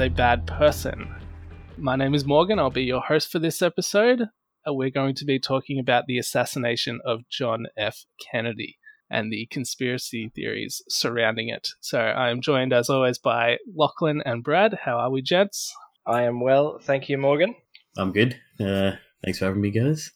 to Brad is a Bad Person. My name is Morgan. I'll be your host for this episode. Uh, We're going to be talking about the assassination of John F. Kennedy and the conspiracy theories surrounding it. So I am joined, as always, by Lachlan and Brad. How are we, gents? I am well, thank you, Morgan. I'm good. Uh, thanks for having me, guys.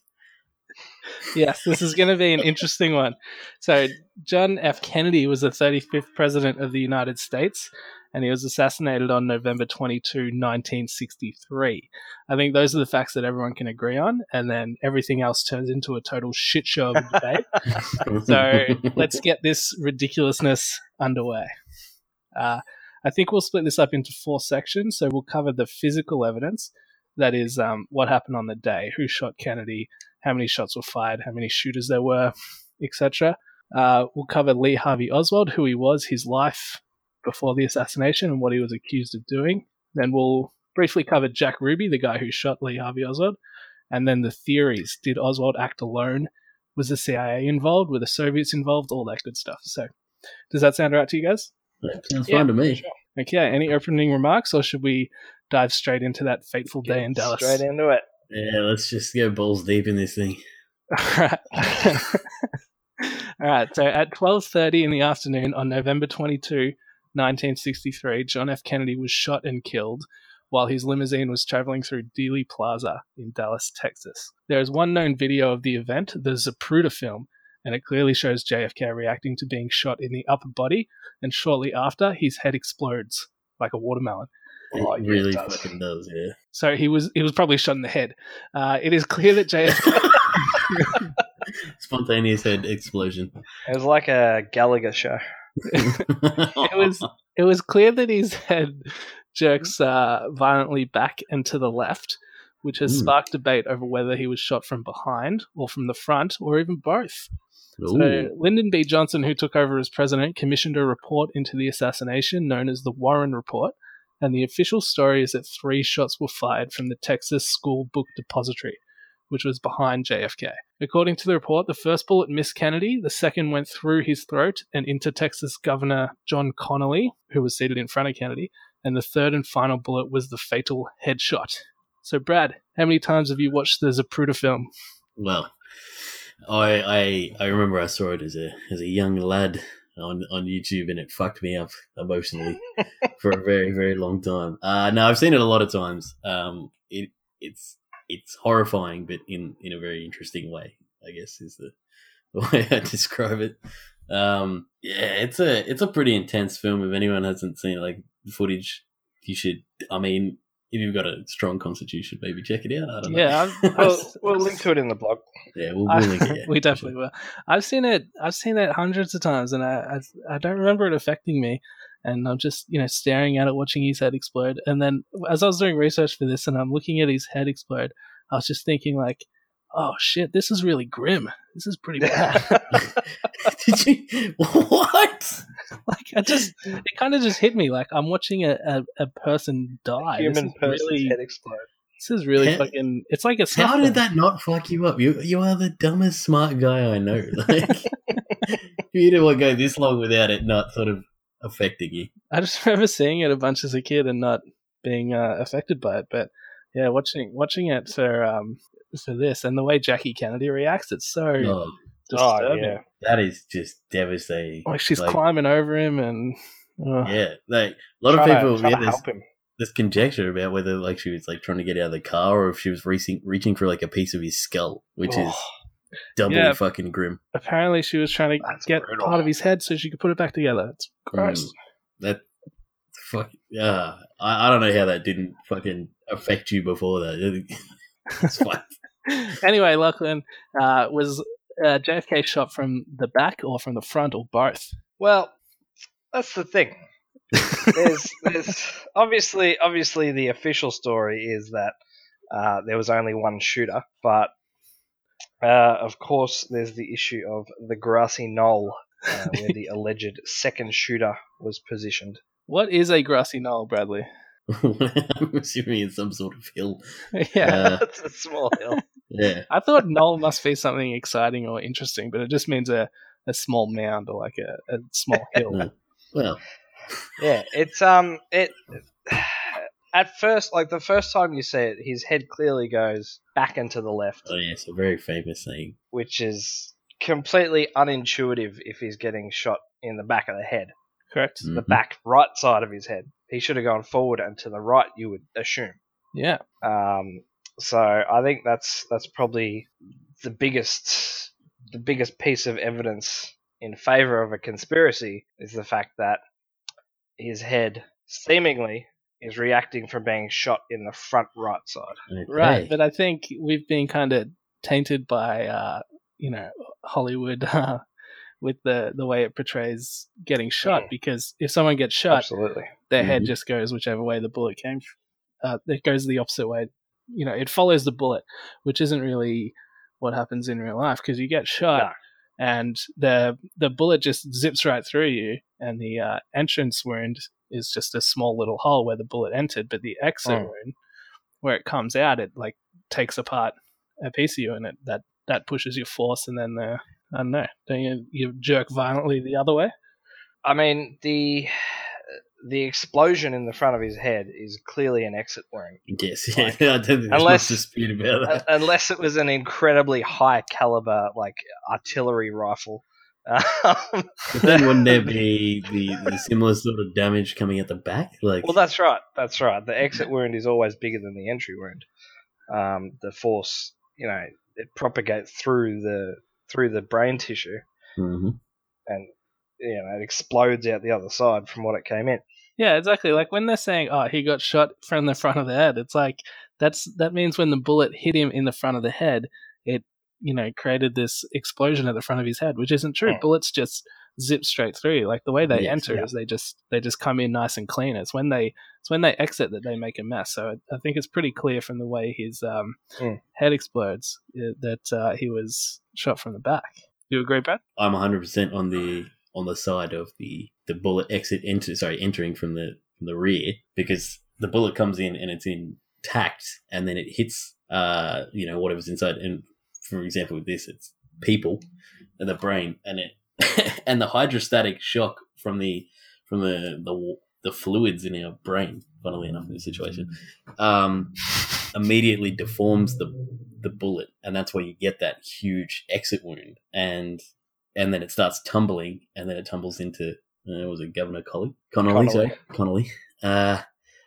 yes, this is going to be an interesting one. So, John F. Kennedy was the 35th president of the United States, and he was assassinated on November 22, 1963. I think those are the facts that everyone can agree on, and then everything else turns into a total shit show of a debate. so, let's get this ridiculousness underway. Uh, I think we'll split this up into four sections. So, we'll cover the physical evidence that is, um, what happened on the day, who shot Kennedy, how many shots were fired, how many shooters there were, etc. Uh, we'll cover Lee Harvey Oswald, who he was, his life before the assassination, and what he was accused of doing. Then we'll briefly cover Jack Ruby, the guy who shot Lee Harvey Oswald, and then the theories. Did Oswald act alone? Was the CIA involved? Were the Soviets involved? All that good stuff. So, does that sound right to you guys? Sounds Yeah, fine to me. sure. Okay, any opening remarks, or should we dive straight into that fateful day in Dallas? Straight into it. Yeah, let's just go balls deep in this thing. Alright. Alright, so at 12.30 in the afternoon on November 22, 1963, John F. Kennedy was shot and killed while his limousine was traveling through Dealey Plaza in Dallas, Texas. There is one known video of the event, the Zapruder film, and it clearly shows JFK reacting to being shot in the upper body, and shortly after, his head explodes like a watermelon. Oh, it yeah, really it does. fucking does, yeah. So he was he was probably shot in the head. Uh, it is clear that JFK Spontaneous head explosion. It was like a Gallagher show. it was it was clear that his head jerks uh, violently back and to the left, which has Mm. sparked debate over whether he was shot from behind or from the front or even both. So Lyndon B. Johnson, who took over as president, commissioned a report into the assassination known as the Warren Report, and the official story is that three shots were fired from the Texas School Book Depository, which was behind JFK. According to the report, the first bullet missed Kennedy, the second went through his throat and into Texas Governor John Connolly, who was seated in front of Kennedy, and the third and final bullet was the fatal headshot. So, Brad, how many times have you watched the Zapruder film? Well, I, I I remember I saw it as a as a young lad on, on YouTube and it fucked me up emotionally for a very very long time. Uh, no, I've seen it a lot of times. Um, it it's it's horrifying, but in in a very interesting way. I guess is the, the way I describe it. Um, yeah, it's a it's a pretty intense film. If anyone hasn't seen like footage, you should. I mean, if you've got a strong constitution, maybe check it out. I don't know. Yeah, We'll, we'll link to it in the blog. yeah, we'll, we'll link it. Yeah. we definitely will. I've seen it. I've seen it hundreds of times, and I, I I don't remember it affecting me. And I'm just you know staring at it, watching his head explode. And then as I was doing research for this, and I'm looking at his head explode, I was just thinking like, oh shit, this is really grim. This is pretty bad. Did you what? like I just it kind of just hit me like I'm watching a a, a person die. Human this is person's really, head explode. This is really How- fucking. It's like a. How snuff did that not fuck you up? You you are the dumbest smart guy I know. Like you didn't want to go this long without it not sort of affecting you. I just remember seeing it a bunch as a kid and not being uh, affected by it. But yeah, watching watching it for um for this and the way Jackie Kennedy reacts, it's so Oh, Oh, disturbing. yeah. that is just devastating. Like she's Like, climbing over him and. oh. Yeah, like a lot of people. yeah, to there's, help him. there's conjecture about whether like she was like trying to get out of the car or if she was reaching reaching for like a piece of his skull, which is Oh, doubly Yeah. fucking grim. Apparently, she was trying to That's get brutal. part of his head so she could put it back together. It's gross. Mm. That fuck yeah. I, I don't know how that didn't fucking affect you before that. It's fine. anyway, Lachlan uh, was uh, JFK shot from the back or from the front or both. Well, that's the thing. There's, there's obviously, obviously, the official story is that uh, there was only one shooter, but uh, of course, there's the issue of the grassy knoll uh, where the alleged second shooter was positioned. What is a grassy knoll, Bradley? I'm assuming it's some sort of hill. yeah. Uh, it's a small hill. yeah. I thought knoll must be something exciting or interesting, but it just means a, a small mound or like a, a small hill. Well, Yeah, it's um, it at first, like the first time you see it, his head clearly goes back and to the left, Oh yeah, it's a very famous thing. which is completely unintuitive if he's getting shot in the back of the head, Correct. the Mhm. back right side of his head. He should have gone forward and to the right. You would assume. Yeah. Um, so I think that's that's probably the biggest the biggest piece of evidence in favor of a conspiracy is the fact that his head seemingly is reacting from being shot in the front right side. Okay. Right. But I think we've been kind of tainted by, uh, you know, Hollywood uh, with the, the way it portrays getting shot. Mm. Because if someone gets shot, Absolutely. their head Mhm. just goes whichever way the bullet came. f- Uh, it goes the opposite way. You know, it follows the bullet, which isn't really what happens in real life because you get shot No. and the the bullet just zips right through you, and the uh, entrance wound is just a small little hole where the bullet entered, but the exit Mm. wound, where it comes out, it like takes apart a piece of you, and it that that pushes your force, and then the I don't know, don't you you jerk violently the other way? I mean the the explosion in the front of his head is clearly an exit wound. Yes, yeah. Like, I don't there's unless- dispute about that. unless it was an incredibly high caliber like artillery rifle. Um, But then wouldn't there be the, the similar sort of damage coming at the back? Like, well, that's right. That's right. The exit wound is always bigger than the entry wound. Um, the force, you know, it propagates through the through the brain tissue, Mhm. and you know, it explodes out the other side from what it came in. Yeah, exactly. Like when they're saying, "Oh, he got shot from the front of the head," it's like that's that means when the bullet hit him in the front of the head, it you know created this explosion at the front of his head, which isn't true. Mm. Bullets just zip straight through. Like the way they Yes, enter yeah. is they just they just come in nice and clean. It's when they it's when they exit that they make a mess. So I, I think it's pretty clear from the way his um, Mm. head explodes uh, that uh, he was shot from the back. You agree, Brad? I'm 100% on the on the side of the the bullet exit enter sorry entering from the from the rear because the bullet comes in and it's intact and then it hits uh you know whatever's inside and for example with this it's people and the brain and it and the hydrostatic shock from the from the the the fluids in our brain funnily enough in this situation um immediately deforms the the bullet and that's where you get that huge exit wound and and then it starts tumbling, and then it tumbles into uh, was it Governor Colley Connolly? Connolly. Sorry, Connolly. Uh,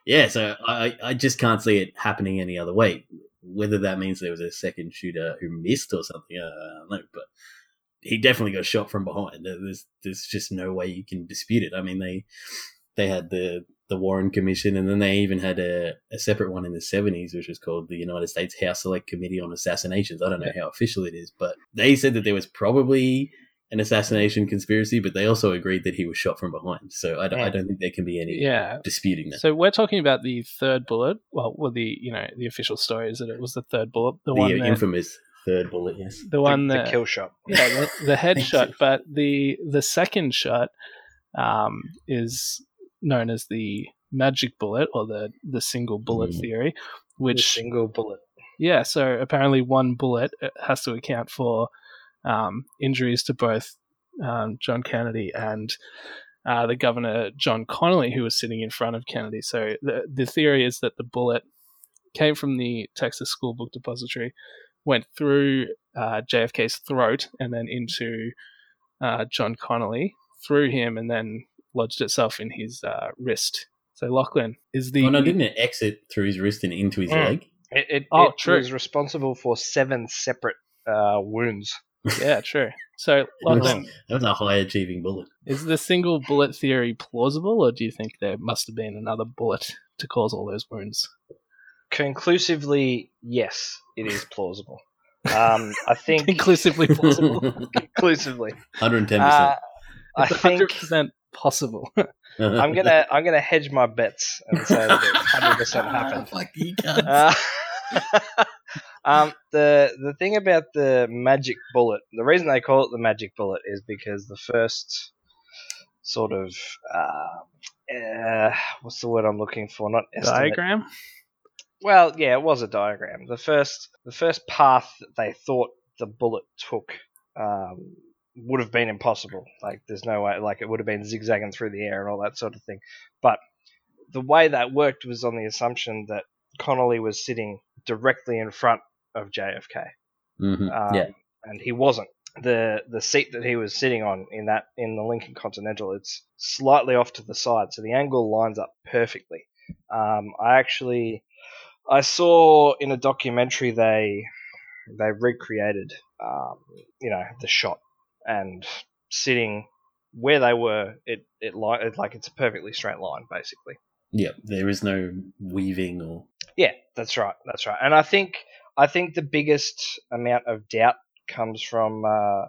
yeah, so I I just can't see it happening any other way. Whether that means there was a second shooter who missed or something, I don't know. But he definitely got shot from behind. There's there's just no way you can dispute it. I mean they they had the the Warren Commission, and then they even had a, a separate one in the 70s, which was called the United States House Select Committee on Assassinations. I don't know how official it is, but they said that there was probably an assassination conspiracy, but they also agreed that he was shot from behind. So I don't, I don't think there can be any Yeah. disputing that. So we're talking about the third bullet. Well, well, the you know the official story is that it was the third bullet, the, the one that, infamous third bullet, yes. the one the, that the kill shot. yeah, the, the head shot, but the the second shot um, is known as the magic bullet or the the single bullet Mm. theory, The which single bullet. yeah, so apparently one bullet uh, has to account for um, injuries to both um, John Kennedy and uh, the governor John Connolly, who was sitting in front of Kennedy. So the the theory is that the bullet came from the Texas School Book Depository, went through uh, JFK's throat and then into uh, John Connolly, through him, and then lodged itself in his uh, wrist. So Lachlan is the Oh no, didn't it exit through his wrist and into his Mm. leg? It, it, Oh, it true. was responsible for seven separate uh, wounds. Yeah true. So Lachlan, That was a high achieving bullet. Is the single bullet theory plausible, or do you think there must have been another bullet to cause all those wounds? Conclusively, yes, it is plausible. Um, I think Conclusively plausible. conclusively. 110%. Uh, I think 100% possible. I'm gonna I'm gonna hedge my bets and say that 100 percent happened. Fuck you can't. Um, the the thing about the magic bullet, the reason they call it the magic bullet is because the first sort of uh, uh, what's the word I'm looking for? Not estimate. Diagram? Well, yeah, it was a diagram. The first the first path that they thought the bullet took um, would have been impossible. Like, there's no way. Like, it would have been zigzagging through the air and all that sort of thing. But the way that worked was on the assumption that Connolly was sitting directly in front of JFK. hmm Um, yeah. and he wasn't. The the seat that he was sitting on in that in the Lincoln Continental, it's slightly off to the side, so the angle lines up perfectly. Um, I actually I saw in a documentary they they recreated um, you know the shot and sitting where they were, it it li- it- like it's a perfectly straight line basically. Yeah. There is no weaving or. Yeah, that's right. That's right. And I think I think the biggest amount of doubt comes from uh,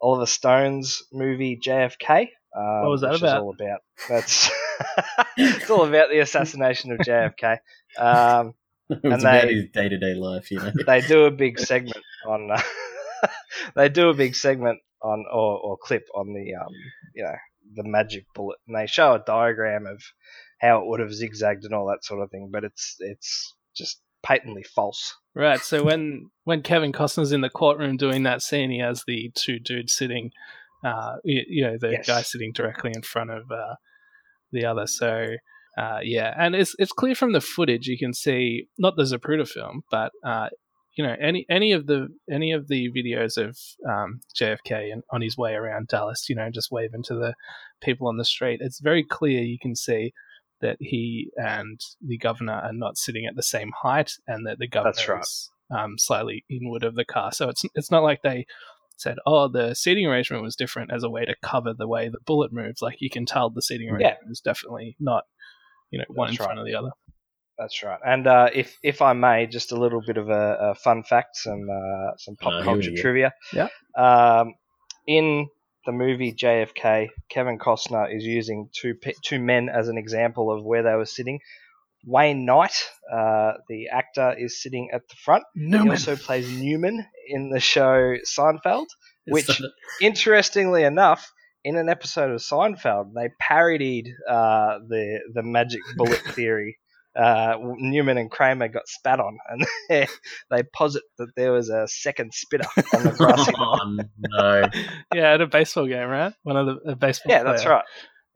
Oliver Stone's movie JFK. Um, What was that which about? Is all about that's it's all about the assassination of JFK. Um, it's And about they- his day to day life, you know. they do a big segment on uh, they do a big segment on or, or clip on the um, you know the magic bullet, and they show a diagram of how it would have zigzagged and all that sort of thing. But it's it's just patently false. Right. So when when Kevin Costner's in the courtroom doing that scene, he has the two dudes sitting, uh, you, you know, the Yes. guy sitting directly in front of uh, the other. So uh, yeah, and it's it's clear from the footage you can see not the Zapruder film, but uh, you know any any of the any of the videos of um, JFK and on his way around Dallas, you know, just waving to the people on the street. It's very clear you can see that he and the governor are not sitting at the same height, and that the governor That's right. is um, slightly inward of the car. So it's it's not like they said, "Oh, the seating arrangement was different" as a way to cover the way the bullet moves. Like you can tell the seating Yeah. arrangement is definitely not, you know, one That's in front of the other. That's right. And uh, if if I may, just a little bit of a, a fun fact, some uh, some pop Uh, culture trivia. Yeah. Um, in the movie JFK, Kevin Costner is using two two men as an example of where they were sitting. Wayne Knight, uh, the actor, is sitting at the front. He also plays Newman in the show Seinfeld. Which- Interestingly enough, in an episode of Seinfeld, they parodied uh, the the magic bullet theory. Uh, Newman and Kramer got spat on, and they, they posit that there was a second spitter on the grassy lawn. oh, no. yeah, at a baseball game, right? One of the a baseball. Yeah, that's player. right.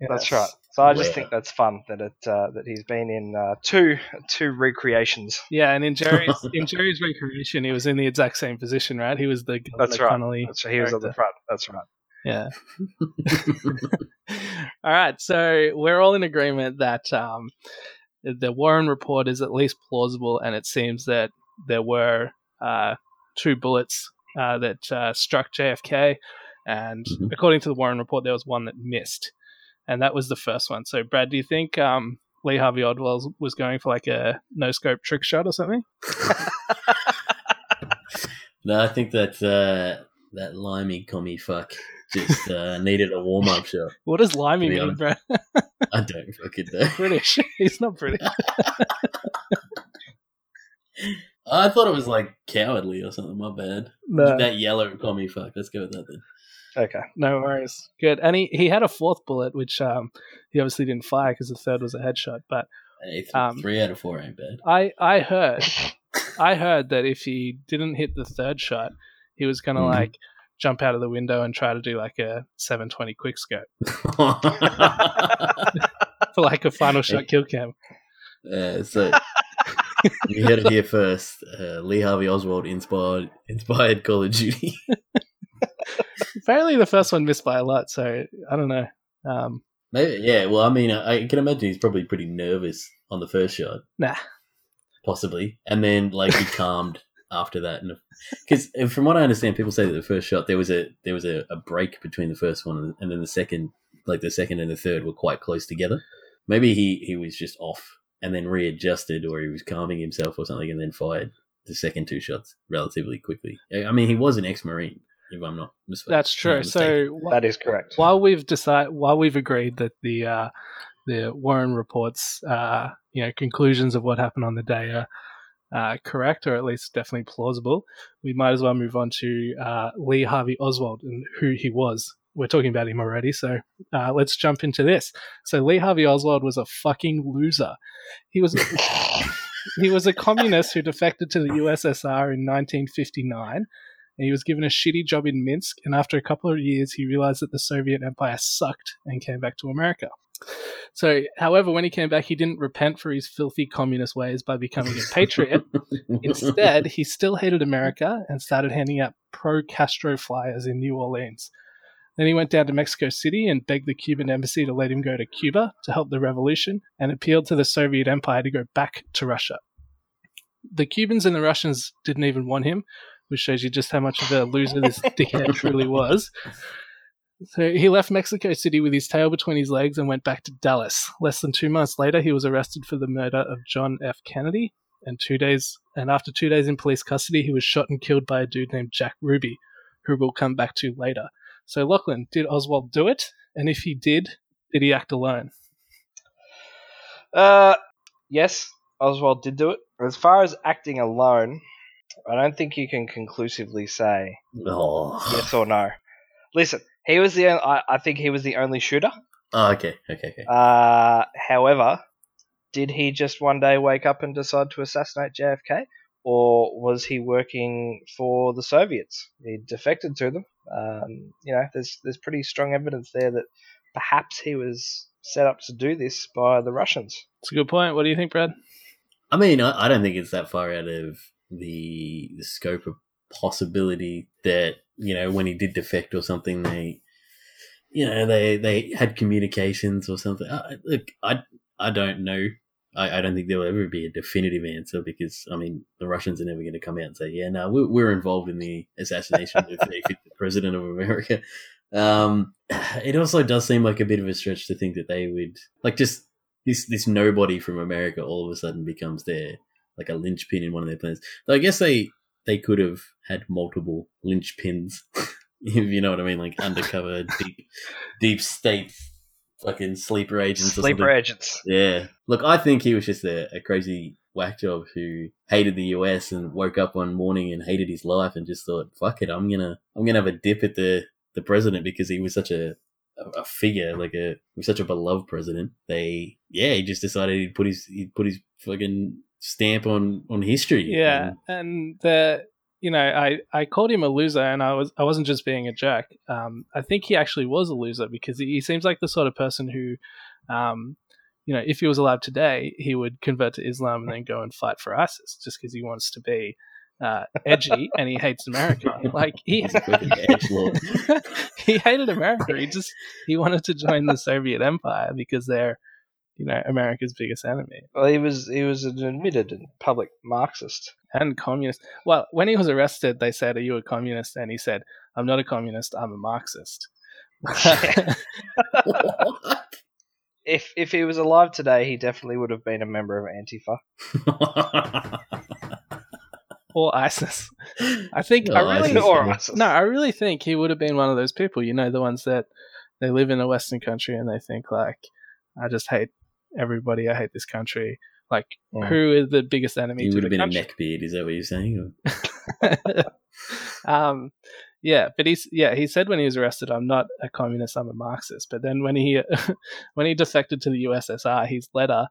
That's Yes. right. So I just Wow. think that's fun that it uh, that he's been in uh, two two recreations. Yeah, and in Jerry's in Jerry's recreation, he was in the exact same position, right? He was the Governor That's right. Connolly. That's right. He was on the front. That's right. Yeah. all right, so we're all in agreement that um, the Warren report is at least plausible, and it seems that there were uh, two bullets uh, that uh, struck JFK, and Mhm. according to the Warren report, there was one that missed, and that was the first one. So, Brad, do you think um, Lee Harvey Oswald was going for like a no scope trick shot or something? no, I think that uh, that limey commie fuck just uh, needed a warm up shot. What does limey mean, honest. Brad? I don't fucking know. British. He's not British. I thought it was like cowardly or something. My bad. No. That yellow commie fuck. Let's go with that then. Okay. No worries. Good. And he, he had a fourth bullet, which um, he obviously didn't fire because the third was a headshot. But Hey, th- Um, three out of four ain't bad. I, I heard I heard that if he didn't hit the third shot, he was gonna Mhm. like jump out of the window and try to do like a 720 quick scope for like a final shot kill cam. Uh, so you heard it here first. Uh, Lee Harvey Oswald inspired inspired Call of Duty. Apparently the first one missed by a lot, so I don't know. Um, Maybe, yeah. Well, I mean, I, I can imagine he's probably pretty nervous on the first shot, nah. possibly, and then like he calmed after that. Because from what I understand, people say that the first shot there was a there was a, a break between the first one and, and then the second, like the second and the third were quite close together. Maybe he he was just off and then readjusted, or he was calming himself or something, and then fired the second two shots relatively quickly. I I mean, he was an ex-marine, if I'm not mistaken. That's true. mistaken. So wh- That is correct. while we've decided, while we've agreed that the uh, the Warren reports, uh, you know, conclusions of what happened on the day are uh, correct, or at least definitely plausible, we might as well move on to uh, Lee Harvey Oswald and who he was. We're talking about him already, so uh, let's jump into this. So Lee Harvey Oswald was a fucking loser. He was he was a communist who defected to the USSR in 1959 and he was given a shitty job in Minsk. And after a couple of years, he realized that the Soviet Empire sucked and came back to America. So, however, when he came back, he didn't repent for his filthy communist ways by becoming a patriot. Instead, he still hated America and started handing out pro Castro flyers in New Orleans. Then he went down to Mexico City and begged the Cuban embassy to let him go to Cuba to help the revolution and appealed to the Soviet Empire to go back to Russia. The Cubans and the Russians didn't even want him, which shows you just how much of a loser this dickhead truly was. So he left Mexico City with his tail between his legs and went back to Dallas. Less than two months later, he was arrested for the murder of John F. Kennedy. And two days, and after two days in police custody, he was shot and killed by a dude named Jack Ruby, who we'll come back to later. So Lachlan, did Oswald do it? And if he did, did he act alone? Uh, yes, Oswald did do it. As far as acting alone, I don't think you can conclusively say oh. yes or no. Listen, he was the. I, I think he was the only shooter. Oh, okay, okay, okay. Uh, however, did he just one day wake up and decide to assassinate JFK, or was he working for the Soviets? He defected to them. Um, you know, there's there's pretty strong evidence there that perhaps he was set up to do this by the Russians. It's a good point. What do you think, Brad? I mean, I, I don't think it's that far out of the the scope of possibility that you know when he did defect or something, they you know they they had communications or something. Uh, look, I I don't know. I, I don't think there will ever be a definitive answer because I mean the Russians are never going to come out and say, yeah, no, we're, we're involved in the assassination of the president of America. Um, it also does seem like a bit of a stretch to think that they would like just this this nobody from America all of a sudden becomes their like a linchpin in one of their plans. So I guess they they could have had multiple linchpins, if you know what I mean, like undercover deep deep state fucking sleeper agents. Sleeper agents. Yeah. Look, I think he was just a, a crazy whack job who hated the US and woke up one morning and hated his life and just thought, "Fuck it, I'm gonna I'm gonna have a dip at the the president because he was such a a figure, like a was such a beloved president. They yeah, he just decided he'd put his he'd put his fucking stamp on on history. Yeah, and, and the you know I I called him a loser, and I was I wasn't just being a jerk. Um, I think he actually was a loser because he, he seems like the sort of person who, um, you know, if he was alive today, he would convert to Islam and then go and fight for ISIS just because he wants to be uh, edgy and he hates America. Like he he hated America. He just he wanted to join the Soviet Empire because they're you know America's biggest enemy. Well, he was he was an admitted and public Marxist and communist. Well, when he was arrested, they said, "Are you a communist?" And he said, "I'm not a communist. I'm a Marxist." if if he was alive today, he definitely would have been a member of Antifa or ISIS. I think I really or ISIS. no, I really think he would have been one of those people. You know, the ones that they live in a Western country and they think like, I just hate everybody. I hate this country. Like, yeah. who is the biggest enemy? He would have been country? a neckbeard. Is that what you're saying? um, yeah, but he's yeah he said when he was arrested, I'm not a communist. I'm a Marxist. But then when he when he defected to the USSR, his letter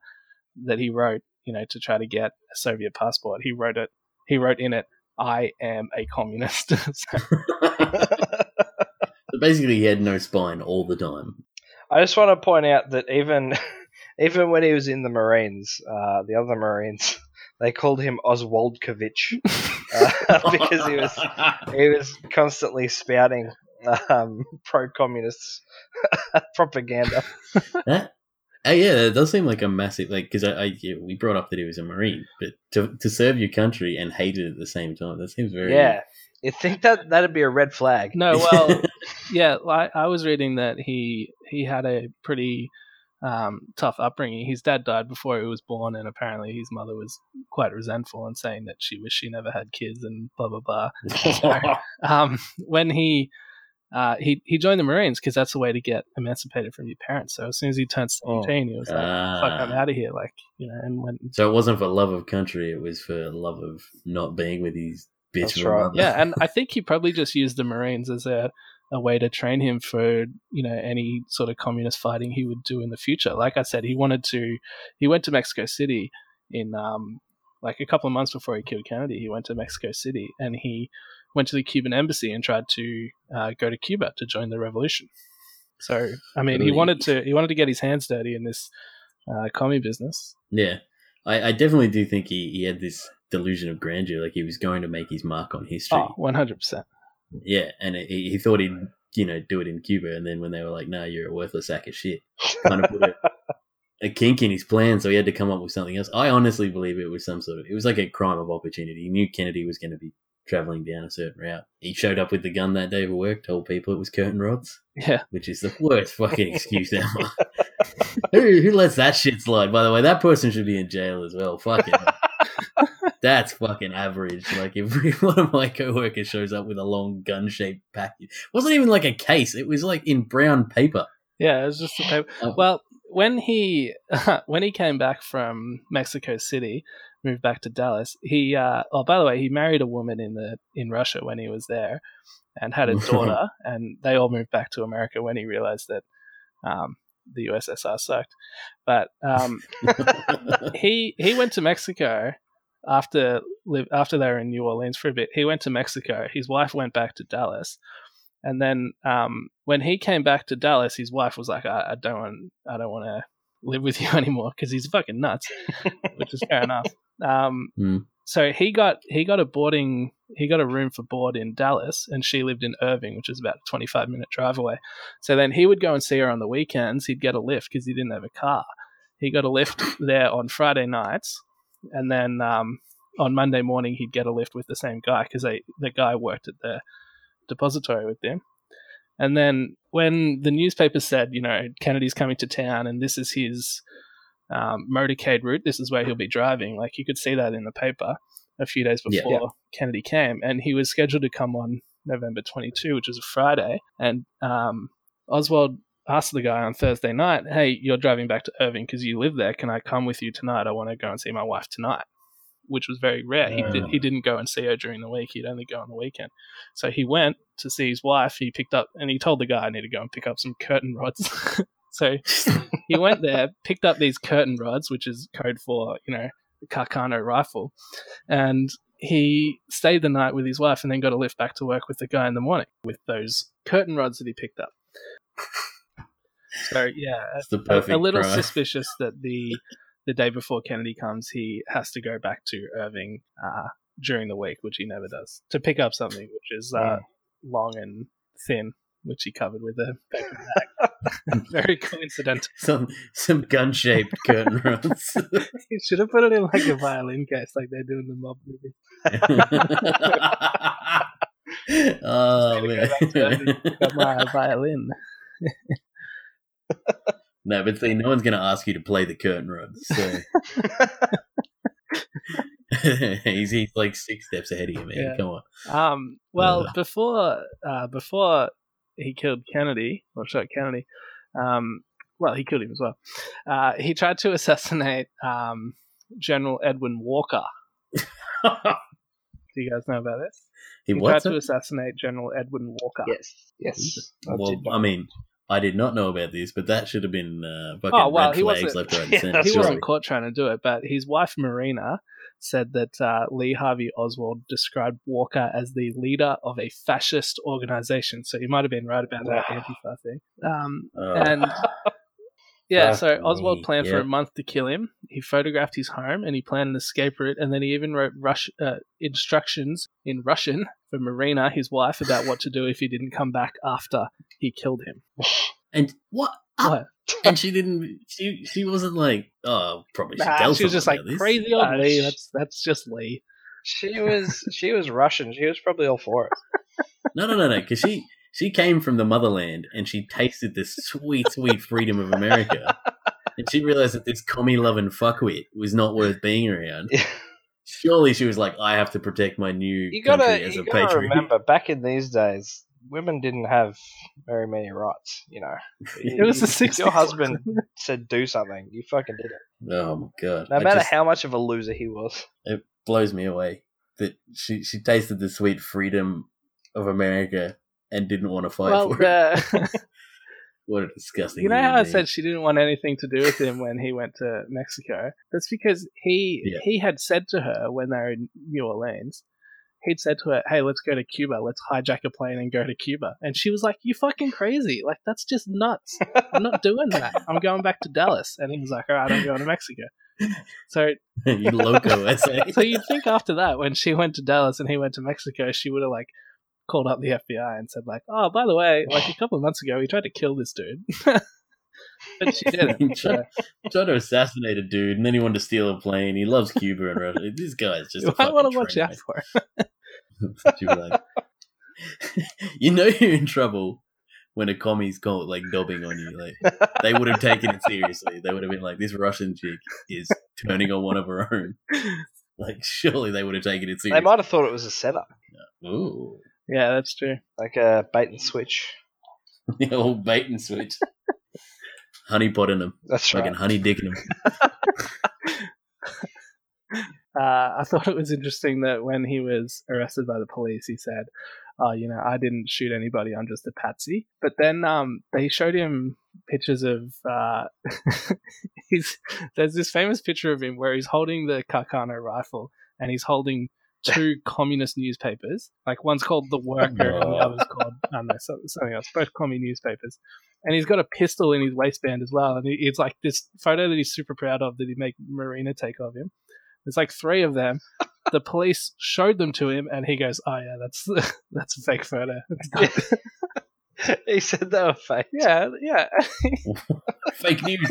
that he wrote, you know, to try to get a Soviet passport, he wrote it. He wrote in it, "I am a communist." so basically, he had no spine all the time. I just want to point out that even even when he was in the Marines, uh, the other Marines, they called him Oswaldkovich uh, because he was he was constantly spouting um, pro-communist propaganda. That, oh yeah, it does seem like a massive like because I, I yeah, we brought up that he was a Marine, but to to serve your country and hate it at the same time, that seems very yeah. You think that that'd be a red flag? No, well, yeah, I, I was reading that he he had a pretty um, tough upbringing. His dad died before he was born, and apparently his mother was quite resentful and saying that she wished she never had kids and blah blah blah. so, um, when he uh, he he joined the Marines because that's the way to get emancipated from your parents. So as soon as he turned seventeen, oh. he was like, uh, "Fuck, I'm out of here!" Like you know, and went. So it wasn't for love of country; it was for love of not being with his bitch. Right. Yeah, and I think he probably just used the Marines as a a way to train him for you know any sort of communist fighting he would do in the future. Like I said, he wanted to. He went to Mexico City in um, like a couple of months before he killed Kennedy. He went to Mexico City and he went to the Cuban embassy and tried to uh, go to Cuba to join the revolution. So I mean, he wanted to he wanted to get his hands dirty in this uh, commie business. Yeah, I, I definitely do think he, he had this delusion of grandeur, like he was going to make his mark on history. Oh, 100 percent. Yeah, and it, he, thought he'd you know do it in Cuba, and then when they were like, "No, you're a worthless sack of shit," kind of put a, a kink in his plan, so he had to come up with something else. I honestly believe it was some sort of it was like a crime of opportunity. He knew Kennedy was going to be traveling down a certain route. He showed up with the gun that day for work, told people it was curtain rods, Yeah, which is the worst fucking excuse ever. who, who lets that shit slide? By the way, that person should be in jail as well. Fucking. That's fucking average. Like if one of my coworkers shows up with a long gun-shaped package, it wasn't even like a case. It was like in brown paper. yeah. It was just a paper. Oh. Well, when he when he came back from Mexico City, moved back to Dallas, he uh, oh by the way, he married a woman in the in Russia when he was there, and had a daughter, and they all moved back to America when he realized that um, the USSR sucked. But um, he he went to Mexico after live after they were in New Orleans for a bit. He went to Mexico. His wife went back to Dallas, and then um, when he came back to Dallas, his wife was like, "I, I don't want, I don't want to live with you anymore because he's fucking nuts," which is fair enough. Um, Hmm. So he got he got a boarding he got a room for board in Dallas, and she lived in Irving, which is about a twenty five minute drive away. So then he would go and see her on the weekends. He'd get a lift because he didn't have a car. He got a lift there on Friday nights, and then um, on Monday morning he'd get a lift with the same guy because the guy worked at the depository with them. And then when the newspaper said, you know, Kennedy's coming to town and this is his um, motorcade route, this is where he'll be driving, like you could see that in the paper a few days Yeah. before Kennedy came. And he was scheduled to come on November 22, which was a Friday. And um, Oswald asked the guy on Thursday night, hey, you're driving back to Irving because you live there. Can I come with you tonight? I want to go and see my wife tonight. Which was very rare. He, did, he didn't go and see her during the week. He'd only go on the weekend. So he went to see his wife. He picked up, and he told the guy, I need to go and pick up some curtain rods. so he went there, picked up these curtain rods, which is code for, you know, the Carcano rifle. And he stayed the night with his wife and then got a lift back to work with the guy in the morning with those curtain rods that he picked up. So, yeah, It's the a, perfect a little crime. suspicious that the the day before Kennedy comes, he has to go back to Irving uh, during the week, which he never does, to pick up something which is uh, long and thin, which he covered with a paper bag. Very coincidental. some some gun-shaped curtain rods. He should have put it in like a violin case, like they do in the mob movie. oh man. back to Irving, Got my violin. No, but see, no one's going to ask you to play the curtain rods. So he's, he's like six steps ahead of you, man. Yeah. Come on. Um, well, Ugh. before uh, before he killed Kennedy or shot Kennedy, um, well, he killed him as well. Uh, he tried to assassinate um, General Edwin Walker. Do you guys know about this? he He what? tried to assassinate General Edwin Walker. Yes, yes. Well. I mean, I did not know about this, but that should have been uh, fucking Oh, well, red he flags wasn't- left, right, and Yeah, center. he wasn't caught trying to do it, but his wife Marina said that uh, Lee Harvey Oswald described Walker as the leader of a fascist organization. So he might have been right about that Wow. Antifa thing. Um, Oh. and yeah, so Oswald me, planned for a month to kill him. He photographed his home and he planned an escape route, and then he even wrote Rush, uh, instructions in Russian for Marina, his wife, about what to do if he didn't come back after he killed him. and what? What? And she didn't. She she wasn't like. Oh, probably should Nah, tell she was just like this." crazy old Nah, Lee. That's that's just Lee. She was she was Russian. She was probably all for it. No, no, no, no. Because she she came from the motherland and she tasted this sweet, sweet freedom of America, and she realized that this commie loving fuckwit was not worth being around. Yeah. Surely she was like, I have to protect my new You country gotta as you a gotta patriot. remember back in these days, women didn't have very many rights. You know, It was the 60s. Your husband said do something, you fucking did it. Oh my god! No I matter just- how much of a loser he was. it blows me away that she she tasted the sweet freedom of America and didn't want to fight well, for it. What a disgusting. you know how I said she didn't want anything to do with him when he went to Mexico? That's because he Yeah. he had said to her when they were in New Orleans, he'd said to her, "Hey, let's go to Cuba. Let's hijack a plane and go to Cuba." And she was like, "You fucking crazy! Like that's just nuts. I'm not doing that. I'm going back to Dallas." And he was like, "All right, I'm going to Mexico." So, you loco SA. so you'd think after that, when she went to Dallas and he went to Mexico, she would have like called up the FBI and said like, "Oh, by the way, like a couple of months ago, he tried to kill this dude." but she didn't. So, tried, tried to assassinate a dude, and then he wanted to steal a plane. He loves Cuba and Russia. This guy's just. you a might want to watch train out for. it. She was like, you know you're in trouble when a commie's called like dobbing on you. Like they would have taken it seriously. They would have been like, "This Russian chick is turning on one of her own." Like surely they would have taken it seriously. They might have thought it was a setup, Ooh, Yeah, that's true. like a bait and switch. the old bait and switch. Honey pot in them, That's fucking right. honey dick in them. Uh, I thought it was interesting that when he was arrested by the police, he said, "Oh, you know, I didn't shoot anybody. I'm just a patsy." But then um, they showed him pictures of uh, he's there's this famous picture of him where he's holding the Carcano rifle and he's holding two communist newspapers. Like one's called The Worker and the other's called I don't know something else. Both commie newspapers. And he's got a pistol in his waistband as well. And he, it's like this photo that he's super proud of that he made Marina take of him. There's like three of them. The police showed them to him, and he goes, "Oh yeah, that's that's a fake photo." It's he said they were fake. yeah, yeah. Fake news.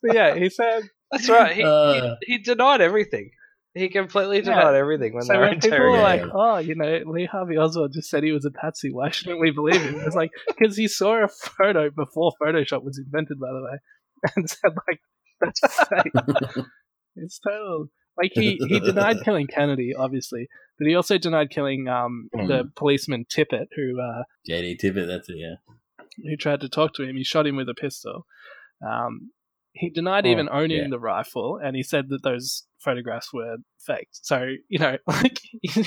So yeah, he said. That's right. He, Uh. he, he denied everything. He completely Yeah. denied everything when So they were when people were like, "Oh, you know, Lee Harvey Oswald just said he was a patsy. Why shouldn't we believe him?" It's like because he saw a photo before Photoshop was invented, by the way, and said like, "That's fake." it's total. Like he he denied killing Kennedy, obviously, but he also denied killing um the policeman Tippit, who uh, JD Tippit, that's it. Yeah. who tried to talk to him. He shot him with a pistol. Um, he denied Oh, even owning yeah. the rifle, and he said that those photographs were faked. So you know, like you,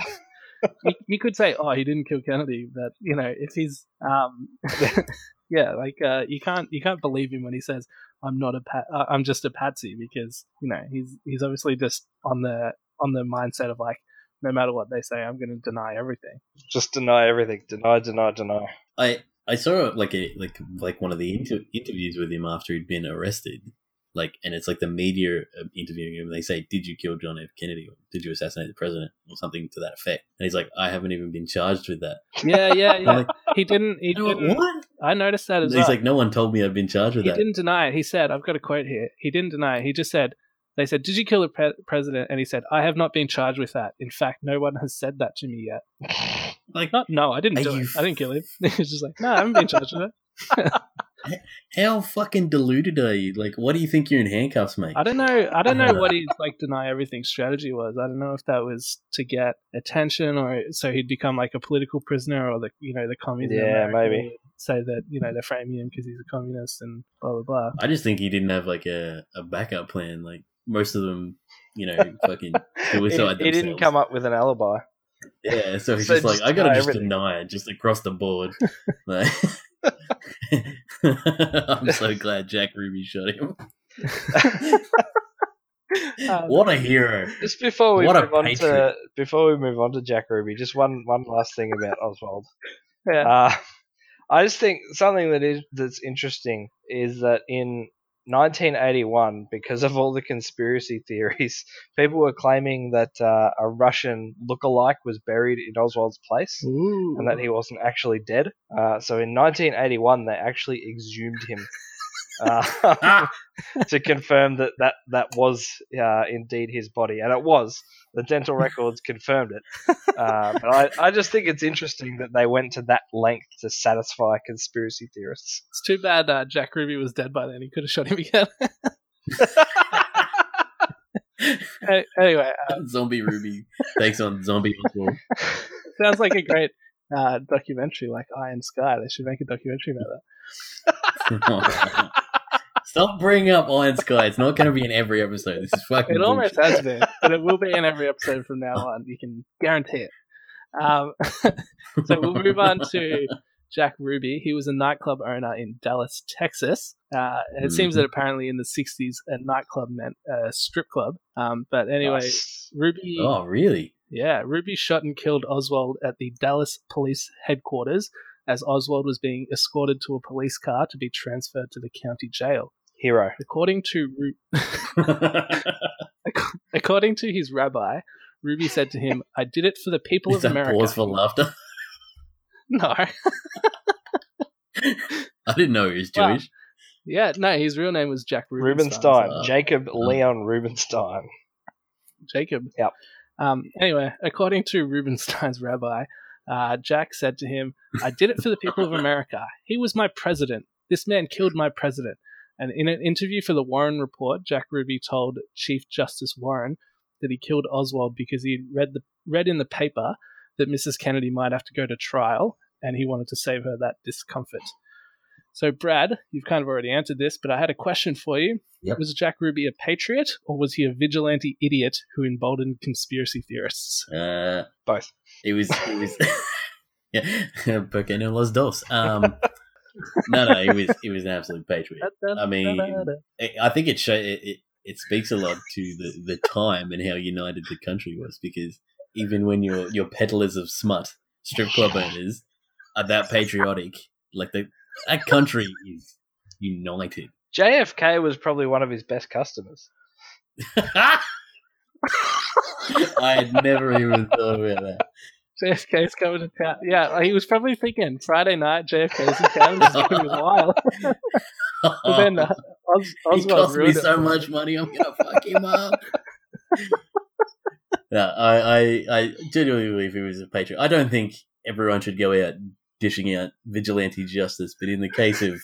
you could say, "Oh, he didn't kill Kennedy," but you know, if he's, um, yeah, like uh, you can't you can't believe him when he says, "I'm not a pat, uh, I'm just a patsy," because you know he's he's obviously just on the on the mindset of like, no matter what they say, I'm going to deny everything. Just deny everything. Deny, deny, deny. I I saw like a like like one of the inter- interviews with him after he'd been arrested, like, and it's like the media uh, interviewing him. And they say, "Did you kill John F. Kennedy? Or did you assassinate the president?" or something to that effect. And he's like, "I haven't even been charged with that." Yeah, yeah, yeah. like, he didn't. He "You didn't. what? I noticed that as He's well. like, "No one told me i've been charged with he that." He didn't deny it. He said, I've got a quote here. He didn't deny it. He just said, they said, Did you kill the pre- president? And he said, I have not been charged with that. In fact, no one has said that to me yet. Like, Not, no, I didn't do it. I didn't kill him. He was just like, No, I haven't been charged with it. How fucking deluded are you? Like, what do you think you're in handcuffs, mate? I don't know. I don't uh, know what his like deny everything strategy was. I don't know if that was to get attention or so he'd become like a political prisoner or the you know the communist. Yeah, America maybe. would Say that you know they're framing him because he's a communist and blah blah blah. I just think he didn't have like a, a backup plan. Like most of them, you know, fucking he, suicide he didn't come up with an alibi. Yeah, so he's So just like, I gotta deny just everything. deny it, just across the board. Like- I'm so glad Jack Ruby shot him. Um, what a hero! Just before we What move on to before we move on to Jack Ruby, just one one last thing about Oswald. yeah. Uh, I just think something that is that's interesting is that in 1981, because of all the conspiracy theories, people were claiming that uh, a Russian look-alike was buried in Oswald's place Ooh. and that he wasn't actually dead. Uh, so in 1981, they actually exhumed him uh, to confirm that that, that was uh, indeed his body, and it was. The dental records confirmed it. Uh, but I, I just think it's interesting that they went to that length to satisfy conspiracy theorists. It's too bad uh, Jack Ruby was dead by then. He could have shot him again. Anyway, uh, Zombie Ruby takes on Zombie Oswald. sounds like a great uh, documentary, like Iron Sky. They should make a documentary about that. Stop bringing up Iron Sky. It's not going to be in every episode. This is fucking. It almost bullshit. has been, but it will be in every episode from now on. You can guarantee it. Um, so we'll move on to Jack Ruby. He was a nightclub owner in Dallas, Texas. Uh, it Mhm. seems that apparently in the 60s, a nightclub meant a strip club. Um, but anyway, Nice. Ruby. Oh, really? Yeah, Ruby shot and killed Oswald at the Dallas police headquarters as Oswald was being escorted to a police car to be transferred to the county jail. Hero. According to Ru- according to his rabbi, Ruby said to him, "I did it for the people Is of America." pause for laughter? no, I didn't know he was Wow. Jewish. yeah, no, his real name was Jack Rubenstein. Rubenstein. so- Jacob Leon Rubenstein. Jacob. Yep. Um, anyway, according to Rubenstein's rabbi, uh, Jack said to him, I did it for the people of America. He was my president. This man killed my president. And in an interview for the Warren Report, Jack Ruby told Chief Justice Warren that he killed Oswald because he read the read in the paper that Mrs. Kennedy might have to go to trial, and he wanted to save her that discomfort. So, Brad, you've kind of already answered this, but I had a question for you. Yep. Was Jack Ruby a patriot, or was he a vigilante idiot who emboldened conspiracy theorists? Uh, Both. it was. It was. yeah, porque no los dos. Um, no, no, it was. It was an absolute patriot. I mean, I- I think it show it, it, it speaks a lot to the, the time and how united the country was because even when your your peddlers of smut, strip club owners, are that patriotic, like the that country is united. JFK was probably one of his best customers. I had never even thought about that. JFK's coming to town. Yeah, he was probably thinking Friday night, JFK's in town. This is going wild. But then uh, Os- he Oswald cost me it. so much money. I'm gonna fuck him up. no, I, I, I genuinely believe he was a patriot. I don't think everyone should go out dishing out vigilante justice, but in the case of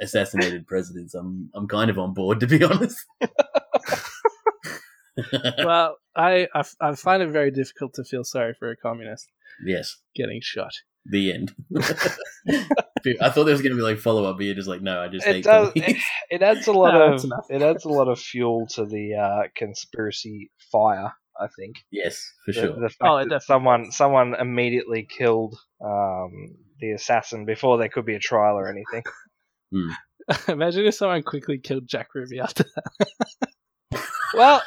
assassinated presidents, I'm, I'm kind of on board to be honest. Well, I, I, I find it very difficult to feel sorry for a communist yes, getting shot. the end. I thought there was gonna be like follow up, but you're just like, no, I just It hate does. It, it adds a lot No, of it adds a lot of fuel to the uh, conspiracy fire. I think. yes, for The- sure. The, fact Oh, it that someone someone immediately killed um, the assassin before there could be a trial or anything. Imagine if someone quickly killed Jack Ruby after that. Well,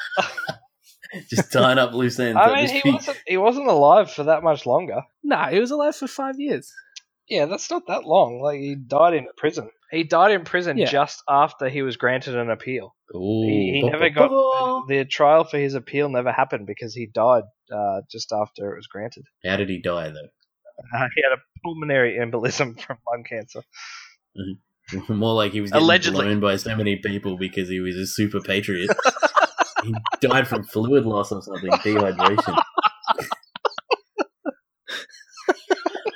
just tying up loose ends. I mean, he peak. wasn't he wasn't alive for that much longer. Nah, he was alive for five years. Yeah, that's not that long. Like he died in prison. He died in prison Yeah. just after he was granted an appeal. Ooh, He, he bo- never bo- got bo- the trial for his appeal never happened because he died uh, just after it was granted. How did he die though? Uh, he had a pulmonary embolism from lung cancer. More like he was getting Allegedly. blown by so many people because he was a super patriot. He died from fluid loss or something, dehydration.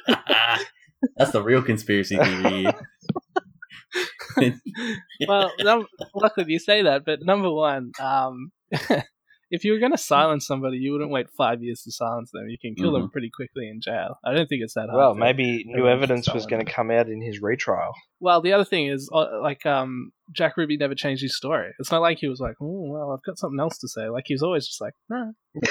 That's the real conspiracy theory. Well, num- luckily you say that, but number one, um, if you were going to silence somebody, you wouldn't wait five years to silence them. You can kill them pretty quickly in jail. I don't think it's that hard. Well, maybe new evidence was going to come out in his retrial. Well, the other thing is, uh, like, um, Jack Ruby never changed his story. It's not like he was like, "Oh, well, I've got something else to say." Like he was always just like, nah,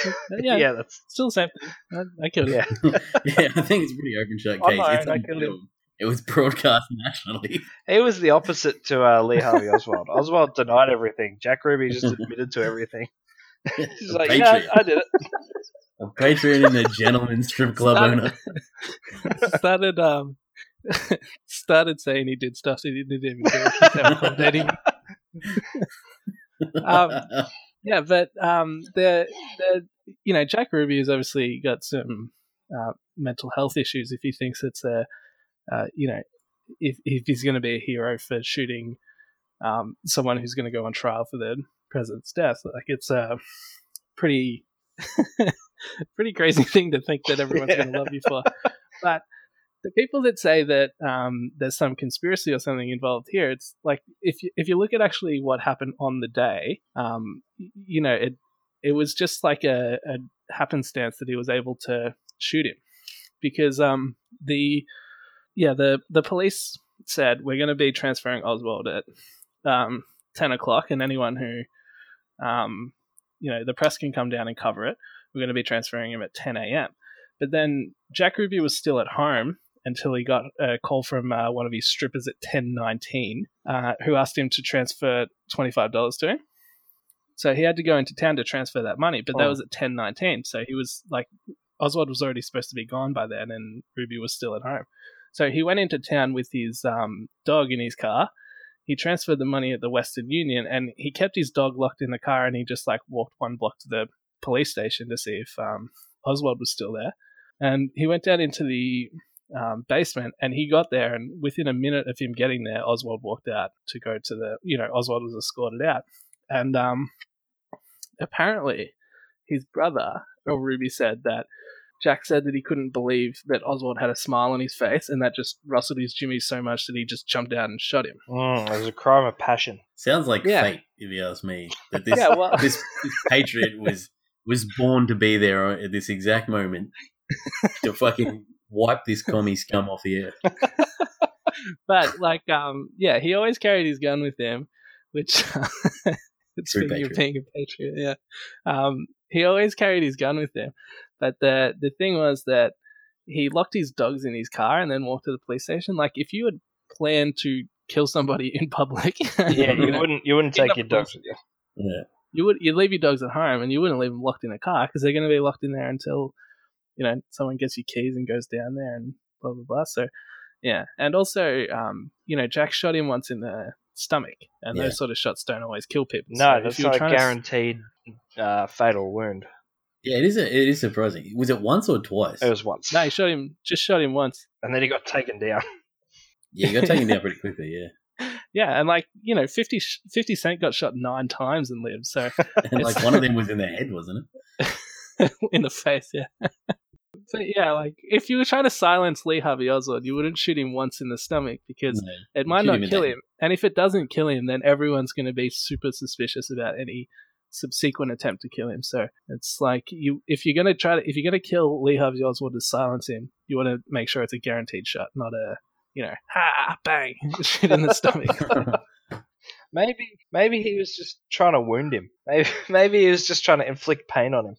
yeah, Yeah, that's still the same thing. I, I killed him. yeah. yeah, I think it's a pretty open shut On case. my It's I killed him. It was broadcast nationally. He was the opposite to uh, Lee Harvey Oswald. Oswald denied everything. Jack Ruby just admitted to everything. He's a like, patriot. yeah, I did it. A patriot and a gentleman strip club Stop. owner. started um started saying he did stuff that he didn't even do. Just never. Um, Yeah, but um, the the you know Jack Ruby has obviously got some uh, mental health issues. If he thinks it's a uh, you know if if he's going to be a hero for shooting um, someone who's going to go on trial for the president's death, like it's a pretty pretty crazy thing to think that everyone's going to love you for. But the people that say that um, there's some conspiracy or something involved here, it's like if you, if you look at actually what happened on the day, um, you know, it it was just like a, a happenstance that he was able to shoot him. Because um, the yeah the the police said we're going to be transferring Oswald at um, ten o'clock, and anyone who um, you know the press can come down and cover it. We're going to be transferring him at ten a.m. But then Jack Ruby was still at home until he got a call from uh, one of his strippers at 1019 uh, who asked him to transfer $25 to him. So he had to go into town to transfer that money, but that Oh. was at 1019. So he was like, Oswald was already supposed to be gone by then, and Ruby was still at home. So he went into town with his um, dog in his car. He transferred the money at the Western Union, and he kept his dog locked in the car, and he just like walked one block to the police station to see if um, Oswald was still there. And he went down into the um, basement, and he got there, and within a minute of him getting there, Oswald walked out to go to the, you know, Oswald was escorted out, and um, apparently his brother Ruby said that Jack said that he couldn't believe that Oswald had a smile on his face, and that just rustled his jimmy so much that he just jumped out and shot him. Mm, it was a crime of passion. Sounds like Yeah. fate, if you ask me. That this Yeah, well- this, this patriot was was born to be there at this exact moment to fucking wipe this commie scum off the earth. But like, um, yeah, he always carried his gun with him, which speaking of patriot. being a patriot, yeah, um, he always carried his gun with him. But the the thing was that he locked his dogs in his car and then walked to the police station. Like, if you had planned to kill somebody in public, Yeah, you know, wouldn't you wouldn't take your dogs with you. Yeah. you would you'd leave your dogs at home and you wouldn't leave them locked in a car because they're going to be locked in there until you know someone gets your keys and goes down there and blah blah blah. So yeah, and also um, you know Jack shot him once in the stomach, and Yeah. those sort of shots don't always kill people. No, So if that's you were not a trying to guaranteed uh, fatal wound. Yeah, it is. A, it is surprising. Was it once or twice? It was once, No, he shot him. Just shot him once. and then he got taken down. yeah, he got taken down pretty quickly. Yeah, Yeah, and like you know, 50, 50 Cent got shot nine times and lived. So and like one of them was in the head, wasn't it? in the face, yeah. but yeah, like if you were trying to silence Lee Harvey Oswald, you wouldn't shoot him once in the stomach because No. it might not him kill him. And if it doesn't kill him, then everyone's going to be super suspicious about any subsequent attempt to kill him. So it's like you, if you're going to try to, if you're going to kill Lee Harvey Oswald to silence him, you want to make sure it's a guaranteed shot, not a, you know, ha bang, shoot in the stomach. Maybe maybe he was just trying to wound him. Maybe maybe he was just trying to inflict pain on him.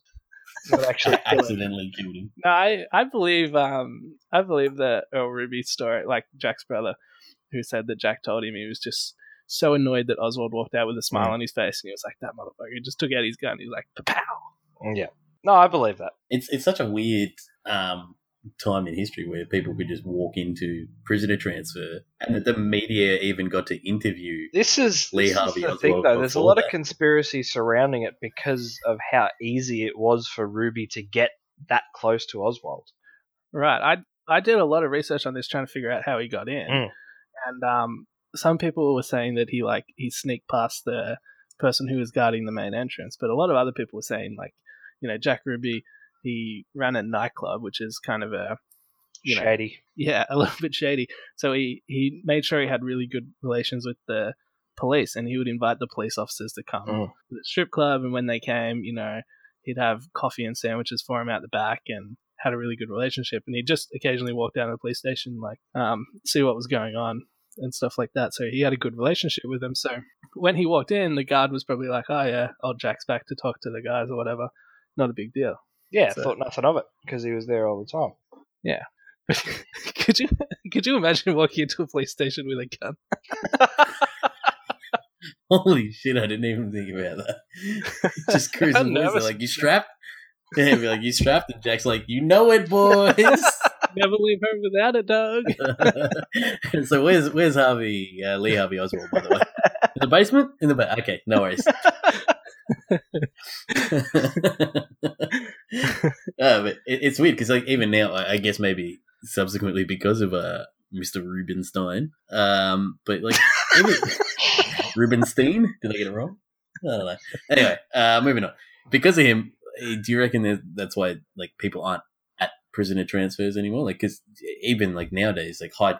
Not actually kill him. accidentally killed him. No, I, I believe um I believe the Earl Ruby story, like Jack's brother, who said that Jack told him he was just so annoyed that Oswald walked out with a smile Mm. on his face, and he was like, "That motherfucker!" Just took out his gun. He was like, "Pow!" Yeah. No, I believe that. It's it's such a weird um, time in history where people could just walk into prisoner transfer, and that the media even got to interview. This is, Lee this is Harvey the Oswald thing, though. There's a before lot of conspiracy surrounding it because of how easy it was for Ruby to get that close to Oswald. Right. I I did a lot of research on this, trying to figure out how he got in, Mm. and um, some people were saying that he like he sneaked past the person who was guarding the main entrance, but a lot of other people were saying like, you know, Jack Ruby he ran a nightclub, which is kind of a you know, Shady. yeah, a little bit shady. So he he made sure he had really good relations with the police, and he would invite the police officers to come Mm. to the strip club. And when they came, you know, he'd have coffee and sandwiches for him out the back, and had a really good relationship. And he'd just occasionally walk down to the police station, like um, see what was going on and stuff like that. So he had a good relationship with them. So when he walked in, the guard was probably like, "Oh yeah, old Jack's back to talk to the guys or whatever." Not a big deal. Yeah, So- thought nothing of it because he was there all the time. Yeah. could you could you imagine walking into a police station with a gun? Holy shit! I didn't even think about that. Just How cruising like you strapped. Yeah, be like you strapped, and Jack's like, you know it, boys. Never leave home without a dog. so where's where's Harvey uh, Lee Harvey Oswald by the way? In the basement? In the ba- okay, no worries. uh, but it, it's weird because like even now, I, I guess maybe subsequently because of uh, Mr. Rubenstein, um, but like even, Rubenstein, did I get it wrong? I don't know. Anyway, uh, moving on. Because of him, eh, do you reckon that that's why like people aren't prisoner transfers anymore? Like, because even like nowadays, like high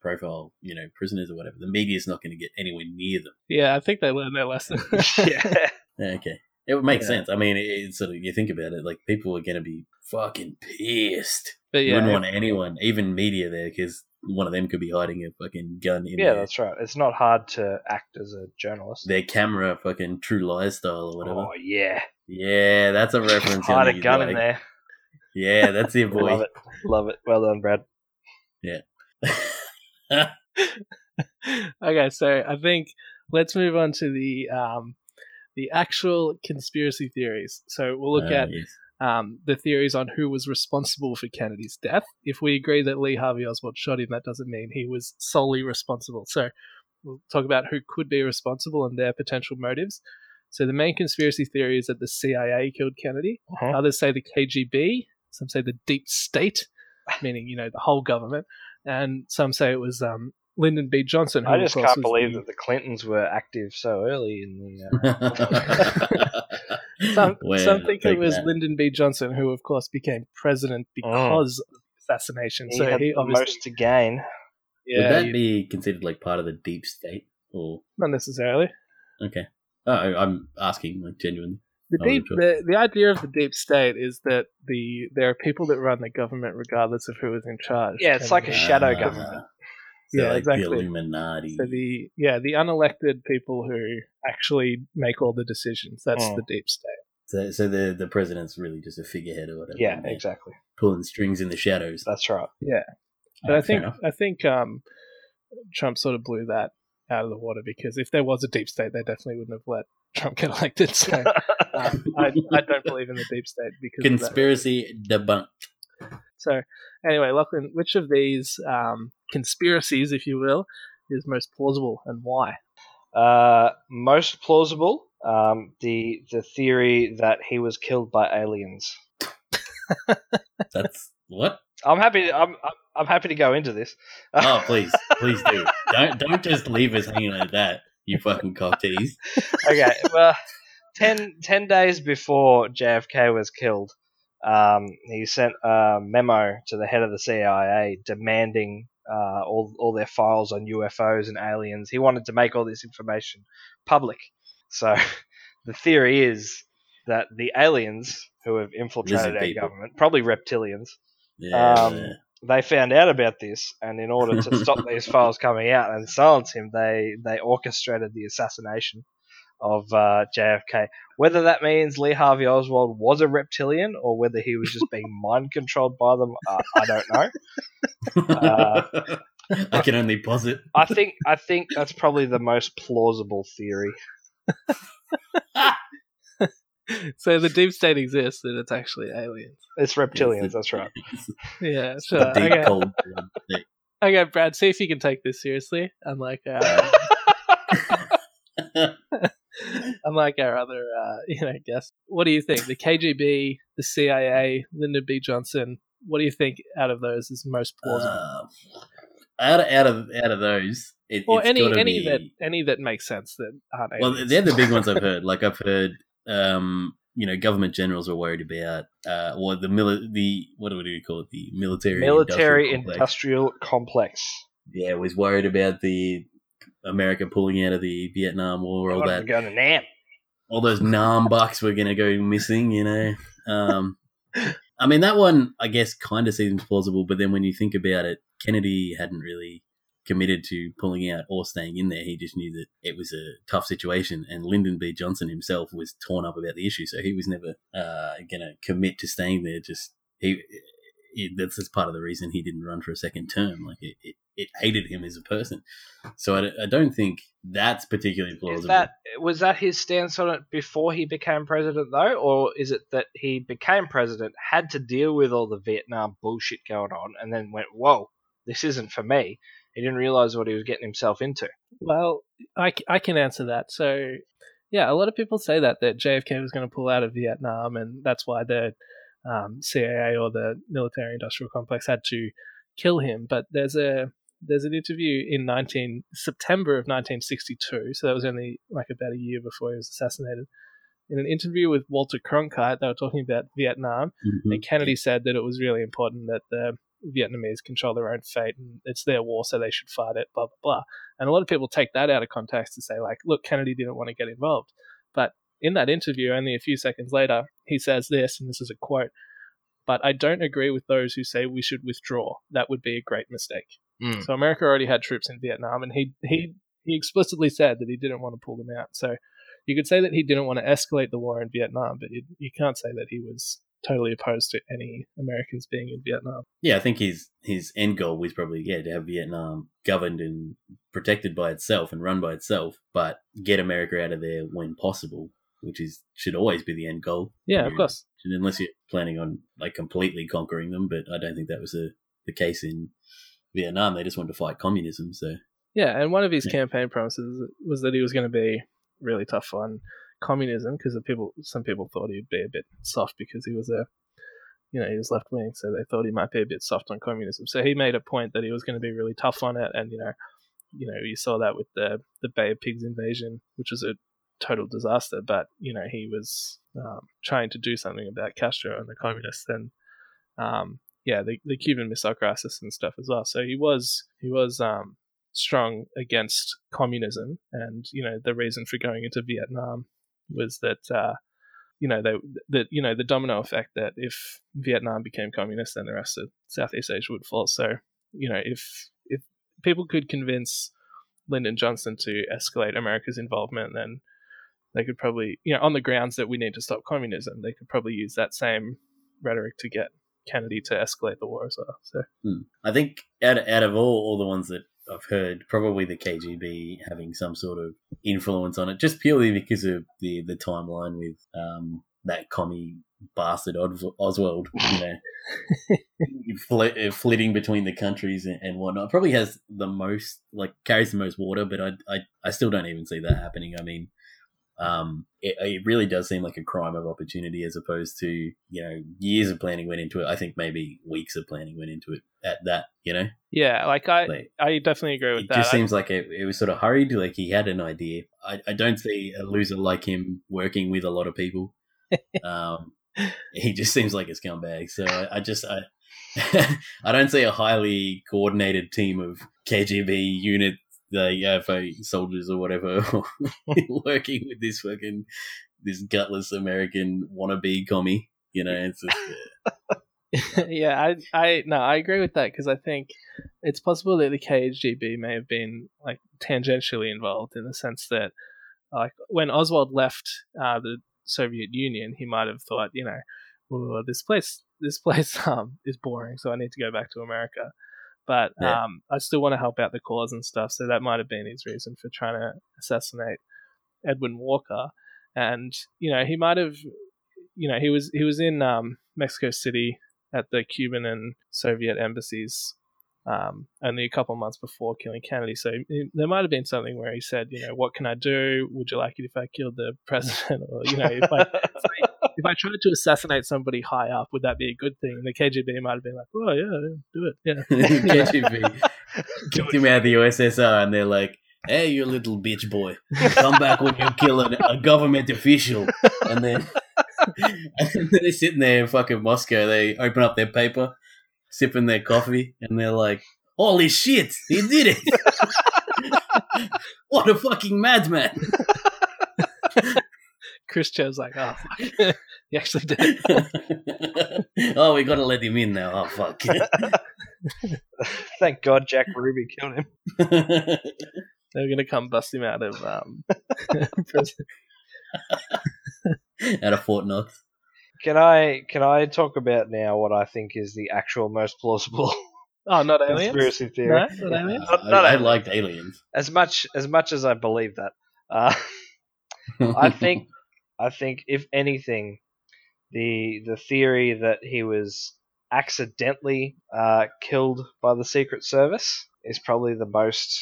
profile, you know, prisoners or whatever, the media's not going to get anywhere near them. Yeah, I think they learned their lesson. yeah. Yeah, Okay. It would make Yeah. sense. I mean, it, it's sort of you think about it, like people are going to be fucking pissed. But you wouldn't want anyone, even media, there because one of them could be hiding a fucking gun in Yeah, their, that's right. It's not hard to act as a journalist. their camera, fucking True Lies style or whatever. Oh yeah, Yeah, that's a reference. hide a gun like. in there. Yeah, that's it, boy. Love it, love it. Well done, Brad. Yeah. okay, so I think let's move on to the um, the actual conspiracy theories. So we'll look Uh, at yes. um, the theories on who was responsible for Kennedy's death. If we agree that Lee Harvey Oswald shot him, that doesn't mean he was solely responsible. So we'll talk about who could be responsible and their potential motives. So the main conspiracy theory is that the CIA killed Kennedy. Uh-huh. Others say the KGB. Some say the deep state, meaning you know the whole government, and some say it was um, Lyndon B. Johnson. Who I just can't believe the- that the Clintons were active so early in the. Uh... Some, Well, some think it was that. Lyndon B. Johnson, who of course became president because of the assassination. he so had he the obviously, most to gain. yeah, Would that you- be considered like part of the deep state? Or not necessarily. okay, oh, I- I'm asking like genuinely. The Oh, deep, the, the idea of the deep state is that the there are people that run the government regardless of who is in charge. Yeah, it's And, like a uh, shadow Ah, government. so Yeah, like exactly. The Illuminati. So the yeah the unelected people who actually make all the decisions. That's Mm. the deep state. So, so the the president's really just a figurehead or whatever. Yeah, and exactly. Pulling strings in the shadows. That's right. Yeah, but Ah, I think enough. I think um, Trump sort of blew that out of the water because if there was a deep state, they definitely wouldn't have let Trump get elected. So um, I, I don't believe in the deep state because of that. Conspiracy debunked. So anyway, Lachlan, which of these um, conspiracies, if you will, is most plausible and why? Uh, most plausible, um, the the theory that he was killed by aliens. That's what? I'm happy. I'm I'm- I'm happy to go into this. Oh, please, please do. Don't don't just leave us hanging like that. You fucking cock tease. okay, well, 10, 10 days before JFK was killed, um, he sent a memo to the head of the CIA demanding uh, all, all their files on UFOs and aliens. He wanted to make all this information public. So the theory is that the aliens who have infiltrated Lizard our people. government, probably reptilians, Yeah. Um, they found out about this, and in order to stop these files coming out and silence him, they they orchestrated the assassination of uh, JFK. Whether that means Lee Harvey Oswald was a reptilian or whether he was just being mind controlled by them, uh, I don't know. uh, I can only posit. I think I think that's probably the most plausible theory. So the deep state exists and it's actually aliens. It's reptilians, that's right. Yeah, The sure. deep Okay. cold blood okay, Brad, see if you can take this seriously. Unlike our, unlike our other, uh, you know, guests. What do you think? The KGB, the CIA, Lyndon B. Johnson. What do you think out of those is most plausible? Uh, out of out of out of those, it, or it's any any be, that any that makes sense that aren't Well, aliens. they're the big ones I've heard. Like I've heard, um, you know, government generals are worried about, uh, or the mili- the what do we call it? The military Military industrial complex. industrial complex. Yeah, was worried about the America pulling out of the Vietnam War, all that, Going to Nam. all those Nam bucks were going to go missing. You know, um, I mean that one I guess kind of seems plausible, but then when you think about it, Kennedy hadn't really committed to pulling out or staying in there. He just knew that it was a tough situation, and Lyndon B. Johnson himself was torn up about the issue, so he was never uh, going to commit to staying there. Just he. It, that's just part of the reason he didn't run for a second term. Like it, it, it hated him as a person. So I, I don't think that's particularly plausible. Is that was that his stance on it before he became president though, or is it that he became president, had to deal with all the Vietnam bullshit going on, and then went, "Whoa, this isn't for me." He didn't realize what he was getting himself into. Well, I can answer that. So, yeah, a lot of people say that that JFK was going to pull out of Vietnam, and that's why the um, CIA or the military-industrial complex had to kill him. But there's a there's an interview in 19 September of 1962, so that was only like about a year before he was assassinated. In an interview with Walter Cronkite, they were talking about Vietnam, Mhm. and Kennedy said that it was really important that the Vietnamese control their own fate and it's their war, so they should fight it, blah, blah, blah. And a lot of people take that out of context to say, like, look, Kennedy didn't want to get involved. But in that interview, only a few seconds later, he says this, and this is a quote But I don't agree with those who say we should withdraw. That would be a great mistake. Mm. So America already had troops in Vietnam, and he, he, he explicitly said that he didn't want to pull them out. So you could say that he didn't want to escalate the war in Vietnam, but you, you can't say that he was totally opposed to any Americans being in Vietnam. Yeah, I think his his end goal was probably yeah to have Vietnam governed and protected by itself and run by itself, but get America out of there when possible, which is should always be the end goal. Yeah, of course. Unless you're planning on like completely conquering them, but I don't think that was the the case in Vietnam. They just wanted to fight communism, so Yeah, and one of his Yeah. campaign promises was that he was going to be really tough on communism because people, some people thought he'd be a bit soft because he was a, you know, he was left wing, so they thought he might be a bit soft on communism. So he made a point that he was going to be really tough on it, and you know, you know, you saw that with the the Bay of Pigs invasion, which was a total disaster. But you know, he was um, trying to do something about Castro and the communists, and um, yeah, the the Cuban Missile Crisis and stuff as well. So he was he was um, strong against communism, and you know the reason for going into Vietnam was that uh, you know they that you know the domino effect that if Vietnam became communist, then the rest of Southeast Asia would fall. So you know if if people could convince Lyndon Johnson to escalate America's involvement, then they could probably you know on the grounds that we need to stop communism, they could probably use that same rhetoric to get Kennedy to escalate the war as well. So Hmm. I think out of, out of all, all the ones that I've heard, probably the KGB having some sort of influence on it, just purely because of the, the timeline with um, that commie bastard Os- Oswald, you know, flit, flitting between the countries and, and whatnot. Probably has the most, like, carries the most water, but I, I, I still don't even see that happening. I mean, um, it, it really does seem like a crime of opportunity as opposed to you know years of planning went into it. I think maybe weeks of planning went into it at that. You know, yeah, like I like I definitely agree with it that. It just I- seems like it, it was sort of hurried. Like he had an idea. I, I don't see a loser like him working with a lot of people. um, he just seems like a scumbag. So I, I just I. I don't see a highly coordinated team of KGB unit, the UFO soldiers or whatever, working with this fucking this gutless American wannabe commie. You know, it's just, uh, yeah, I, I, no, I agree with that because I think it's possible that the KGB may have been like tangentially involved in the sense that, like, when Oswald left uh, the Soviet Union, he might have thought, you know, well, this place, this place, um, is boring, so I need to go back to America. But Yeah. um, I still want to help out the cause and stuff, so that might have been his reason for trying to assassinate Edwin Walker. And you know, he might have, you know, he was he was in um, Mexico City at the Cuban and Soviet embassies um, only a couple months before killing Kennedy. So he- there might have been something where he said, you know, what can I do? Would you like it if I killed the president? Or you know, if I if I tried to assassinate somebody high up, would that be a good thing? And the KGB might have been like, oh yeah, do it, yeah. KGB kicked him out of the USSR, and they're like, "Hey, you little bitch boy, come back when you kill a, a government official." And then, and then they're sitting there in fucking Moscow. They open up their paper, sipping their coffee, and they're like, "Holy shit, he did it! what a fucking madman!" Khrushchev's like, oh, fuck. he actually did oh, we gotta let him in now. Oh fuck. Thank God Jack Ruby killed him. They're gonna come bust him out of um, prison. Out of Fort Knox. Can I can I talk about now what I think is the actual most plausible Oh, not aliens. conspiracy theory? No, not aliens. Not- I, not I aliens. liked aliens. As much as much as I believe that, uh, I think I think if anything, the the theory that he was accidentally uh, killed by the Secret Service is probably the most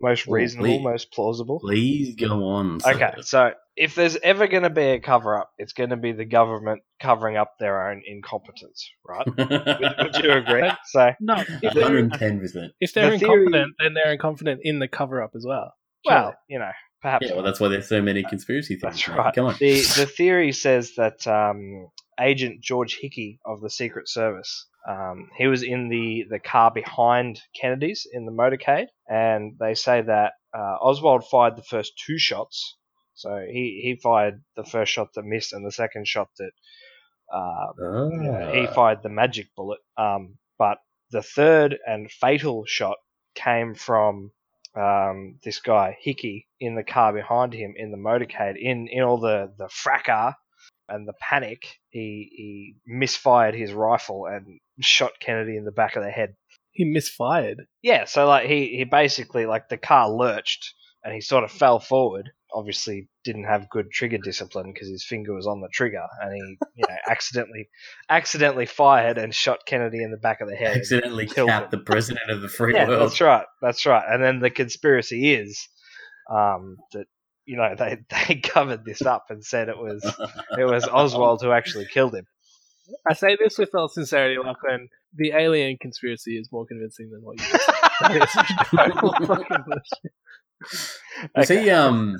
most reasonable, please. most plausible. Please go on. sir. Okay, so if there's ever going to be a cover up, it's going to be the government covering up their own incompetence, right? Would, would you agree? So, No, if they're, 110%. if they're The theory- incompetent, then they're incompetent in the cover up as well. well, you know, perhaps Yeah, well, that's why there's so many conspiracy theories. That's right. Come on. The the theory says that um, Agent George Hickey of the Secret Service, um, he was in the, the car behind Kennedy's in the motorcade, and they say that uh, Oswald fired the first two shots. So he, he fired the first shot that missed, and the second shot that uh, Ah. he fired the magic bullet. Um, but the third and fatal shot came from um, this guy Hickey in the car behind him in the motorcade in in all the the fracas and the panic, he he misfired his rifle and shot Kennedy in the back of the head. He misfired. Yeah, so like he he basically like the car lurched and he sort of fell forward. Obviously, didn't have good trigger discipline because his finger was on the trigger, and he you know accidentally accidentally fired and shot Kennedy in the back of the head. Accidentally killed capped him. the president of the free Yeah, world. that's right. That's right. And then the conspiracy is um, that you know they they covered this up and said it was it was Oswald who actually killed him. I say this with all sincerity, Lachlan. The alien conspiracy is more convincing than what you just said. That is total fucking bullshit. Was Okay. he um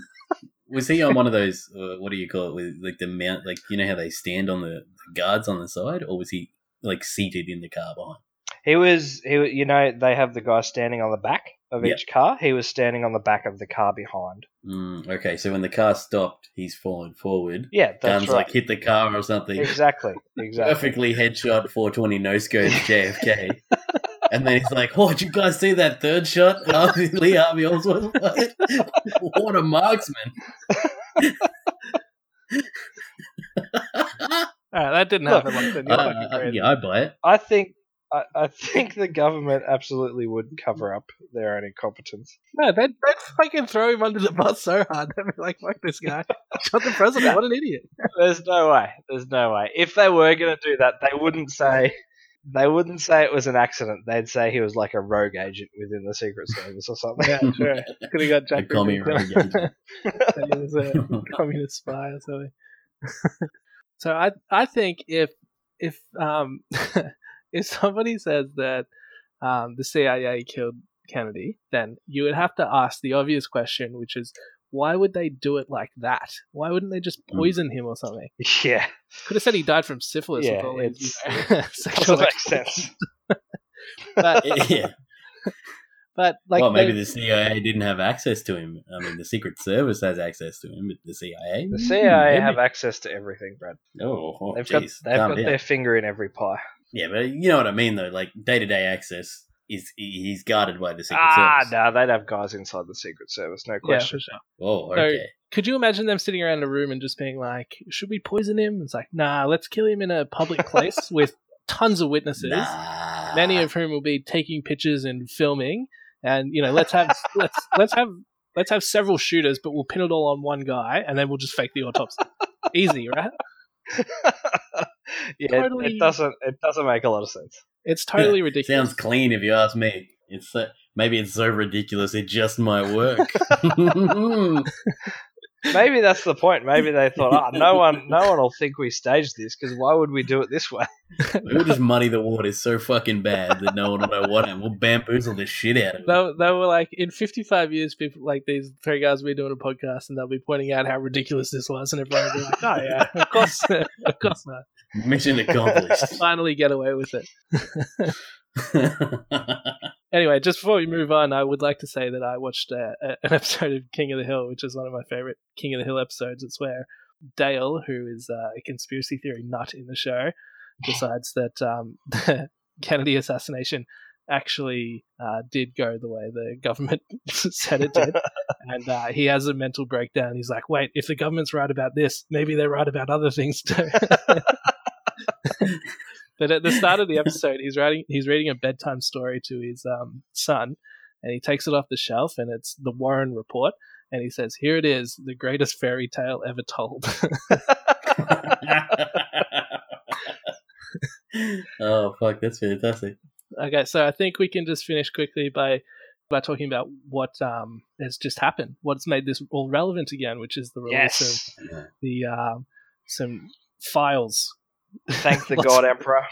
was he on one of those uh, what do you call it with like the mount like you know how they stand on the guards on the side or was he like seated in the car behind? He was he you know they have the guy standing on the back of Yeah. each car. He was standing on the back of the car behind. Mm, okay, so when the car stopped, he's fallen forward. Yeah, that's Guns right. like hit the car or something. exactly. Exactly. Perfectly headshot 420 no scope JFK. And then he's like, "Oh, did you guys see that third shot? Harvey, Lee Harvey Oswald. what a marksman!" All right, that didn't Look, happen, Lachlan. You're fucking Uh, yeah, I buy it. I think I, I think the government absolutely would cover up their own incompetence. No, they'd, they'd fucking throw him under the bus so hard. They'd be like, fuck this guy. Shot the president. What an idiot. There's no way. There's no way. If they were going to do that, they wouldn't say they wouldn't say it was an accident. They'd say he was like a rogue agent within the Secret Service or something. Yeah, sure. Could have got Jack A commie Rubin. rogue agent. he was a communist spy or something. so I I think if if um if somebody says that um, the CIA killed Kennedy, then you would have to ask the obvious question, which is why would they do it like that? Why wouldn't they just Mm. poison him or something? Yeah, Could have said he died from syphilis. Yeah, with all it's- sexual doesn't make exploits. sense. But, yeah. but like well, maybe they- the CIA didn't have access to him. I mean, the Secret Service has access to him, but the CIA. The Hmm, CIA maybe. have access to everything, Brad. Oh, oh They've jeez, got they've calm got down. their finger in every pie. Yeah, but you know what I mean, though. Like day to day access is he's guarded by the Secret Ah, Service. no, they'd have guys inside the Secret Service, no yeah, question. for sure. Oh, So- okay. Could you imagine them sitting around a room and just being like, "Should we poison him?" It's like, "Nah, let's kill him in a public place with tons of witnesses, Nah. many of whom will be taking pictures and filming, and you know, let's have let's let's have let's have several shooters, but we'll pin it all on one guy, and then we'll just fake the autopsy. Easy, right? Yeah, it- Totally- it doesn't it doesn't make a lot of sense. It's totally ridiculous. Sounds clean if you ask me. It's so, maybe it's so ridiculous it just might work. Maybe that's the point. Maybe they thought, ah, no one, no one will think we staged this because why would we do it this way? we'll just muddy the water so fucking bad that no one will know what, and we'll bamboozle the shit out of it. They, they were like, in 55 years, people like these three guys will be doing a podcast and they'll be pointing out how ridiculous this was, and everyone will be like, oh, yeah, of course, of course not. Mission accomplished. Finally get away with it. Anyway, just before we move on, I would like to say that I watched uh, an episode of King of the Hill, which is one of my favorite King of the Hill episodes. It's where Dale, who is uh, a conspiracy theory nut in the show, decides that um, the Kennedy assassination actually uh, did go the way the government said it did. and uh, he has a mental breakdown. He's like, wait, if the government's right about this, maybe they're right about other things too. but at the start of the episode, he's writing, he's reading a bedtime story to his um, son, and he takes it off the shelf, and it's the Warren Report, and he says, "Here it is, the greatest fairy tale ever told." oh fuck, that's fantastic. okay, so I think we can just finish quickly by by talking about what um, has just happened, what's made this all relevant again, which is the release yes, of the um, some files thank the God Emperor.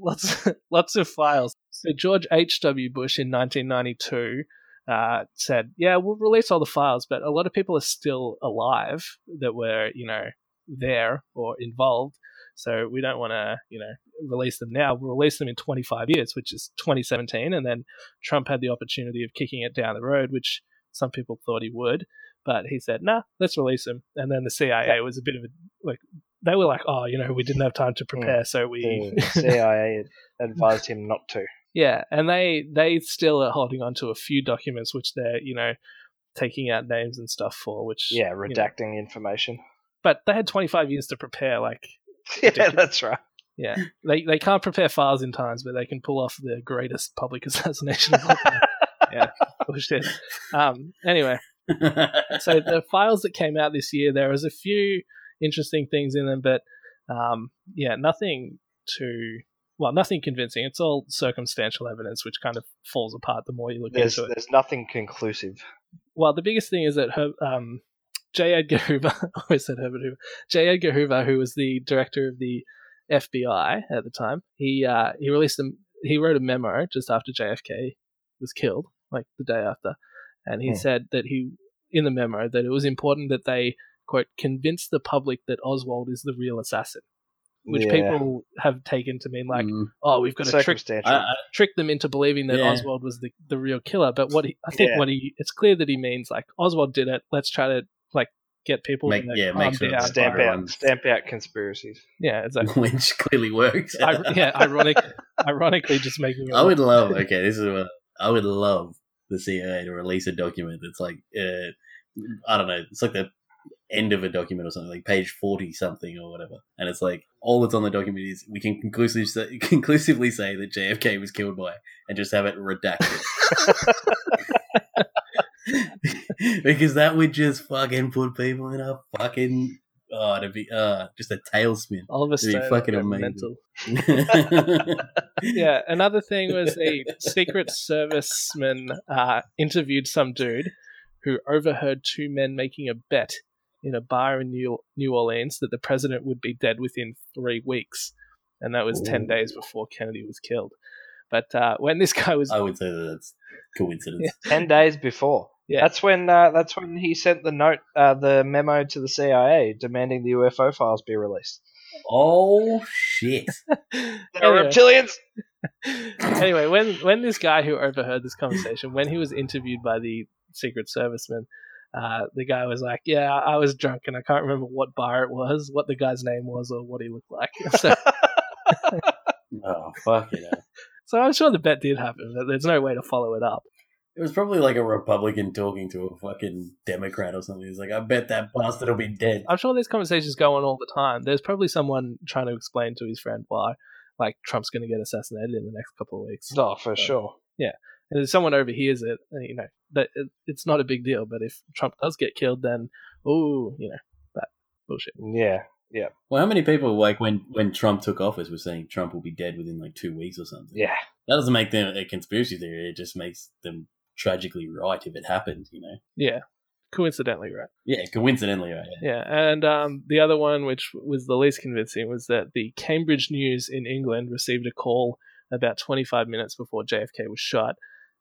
lots lots of files. So George H. W. Bush in 1992 uh, said, "Yeah, we'll release all the files, but a lot of people are still alive that were, you know, there or involved. So we don't want to, you know, release them now. We'll release them in 25 years, which is 2017, and then Trump had the opportunity of kicking it down the road, which some people thought he would." But he said, "Nah, let's release them." And then the CIA was a bit of a like they were like, "Oh, you know, we didn't have time to prepare, so we The CIA advised him not to. yeah, and they they still are holding on to a few documents which they're you know taking out names and stuff for, which Yeah, you know, redacting information. but they had 25 years to prepare. Like, Yeah, that's right. yeah, they they can't prepare files in times, but they can pull off the greatest public assassination of all time. yeah, bullshit. Um, anyway, so the files that came out this year, there was a few interesting things in them, but um, yeah, nothing too well, nothing convincing. It's all circumstantial evidence, which kind of falls apart the more you look There's into it. there's nothing conclusive. Well, the biggest thing is that her, um, J. Edgar Hoover, I always said Herbert Hoover, J. Edgar Hoover, who was the director of the FBI at the time, he uh, he released a he wrote a memo just after JFK was killed, like the day after, and he Hmm. said that he in the memo that it was important that they quote convince the public that Oswald is the real assassin, which Yeah. people have taken to mean like, Mm. oh, we've got to trick circumstantial. I, I, trick them into believing that Yeah. Oswald was the, the real killer. But what he, I think Yeah. what he, it's clear that he means like Oswald did it. Let's try to like get people Make- to yeah, make sure down. stamp out everyone's- stamp out conspiracies. Yeah, exactly. which clearly works. I, yeah, ironic, ironically, just making. I would love. Okay, this is what I would love the CIA to release a document that's like, uh, I don't know, it's like the end of a document or something, like page forty something or whatever, and it's like all that's on the document is we can conclusively say, conclusively say that JFK was killed by, and just have it redacted. because that would just fucking put people in a fucking oh, to be uh just a tailspin. Oliver It'd be fucking amazing. Yeah, another thing was a Secret Serviceman uh, interviewed some dude who overheard two men making a bet in a bar in New, New Orleans that the president would be dead within three weeks, and that was ten days before Kennedy was killed. But uh, when this guy was, I would say that that's coincidence. Ten days before. Yeah. That's when uh, that's when he sent the note, uh, the memo to the CIA demanding the UFO files be released. Oh shit! They're Anyway. reptilians. anyway, when when this guy who overheard this conversation, when he was interviewed by the Secret Serviceman, uh, the guy was like, "Yeah, I was drunk and I can't remember what bar it was, what the guy's name was, or what he looked like." So, Oh fuck it! so I'm sure the bet did happen, but there's no way to follow it up. It was probably like a Republican talking to a fucking Democrat or something. He's like, "I bet that bastard will be dead." I'm sure these conversations go on all the time. There's probably someone trying to explain to his friend why, like, Trump's going to get assassinated in the next couple of weeks. Oh, for sure. Yeah. And if someone overhears it, then, you know that it, it's not a big deal. But if Trump does get killed, then oh, you know that bullshit. Yeah, yeah. Well, how many people like when when Trump took office were saying Trump will be dead within like two weeks or something? Yeah. that doesn't make them a conspiracy theory. It just makes them tragically right if it happened. You know? Yeah, coincidentally, right? Yeah, coincidentally, right? Yeah, and um, the other one, which was the least convincing, was that the Cambridge News in England received a call about 25 minutes before JFK was shot,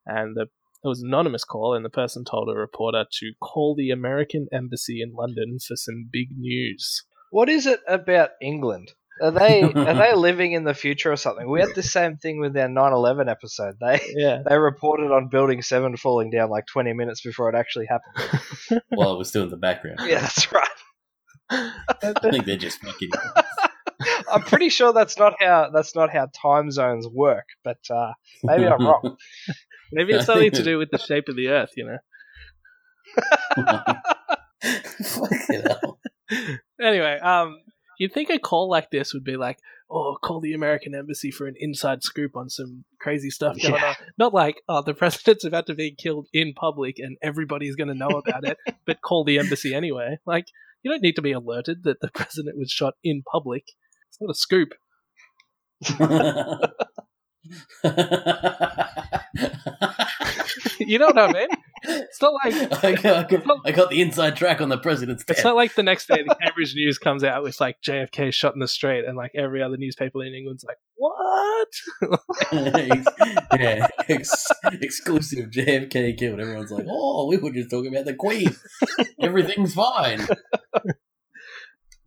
and the it was an anonymous call, and the person told a reporter to call the American embassy in London for some big news. What is it about England? Are they are they living in the future or something? We had the same thing with our 9/11 episode. They Yeah, they reported on Building Seven falling down like 20 minutes before it actually happened. While it was still in the background. Yeah, that's right. I think they're just fucking. I'm pretty sure that's not how that's not how time zones work, but uh, maybe I'm wrong. maybe it's something to do with the shape of the Earth, you know. Fucking hell. anyway, um, you'd think a call like this would be like, oh, call the American embassy for an inside scoop on some crazy stuff going Yeah. on. Not like, oh, the president's about to be killed in public and everybody's going to know about it, but call the embassy anyway. Like, you don't need to be alerted that the president was shot in public. Not a scoop. you know what I mean? It's not like I got, I, got, I got the inside track on the president's It's not like the next day the Cambridge News comes out with like JFK shot in the street, and like every other newspaper in England's like, "What?" yeah, ex- exclusive JFK killed. Everyone's like, "Oh, we were just talking about the Queen. Everything's fine."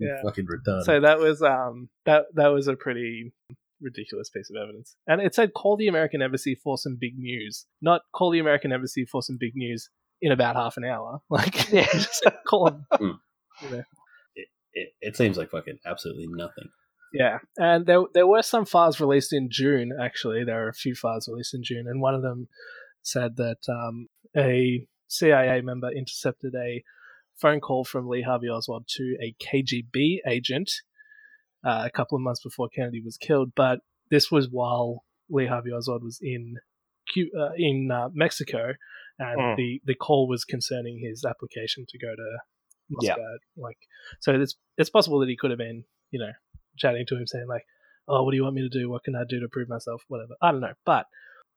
Yeah. fucking retarded. So that was um that that was a pretty ridiculous piece of evidence, and it said call the American embassy for some big news, not call the American embassy for some big news in about half an hour. Like, Yeah. just call them. You know. it, it seems like fucking absolutely nothing. Yeah, and there there were some files released in June. Actually, there were a few files released in June, and one of them said that um, a CIA member intercepted a phone call from Lee Harvey Oswald to a KGB agent uh, a couple of months before Kennedy was killed. But this was while Lee Harvey Oswald was in uh, in uh, Mexico, and Mm. the, the call was concerning his application to go to Yeah. Moscow. Like, so it's it's possible that he could have been, you know, chatting to him saying like, "Oh, what do you want me to do? What can I do to prove myself? Whatever." I don't know, but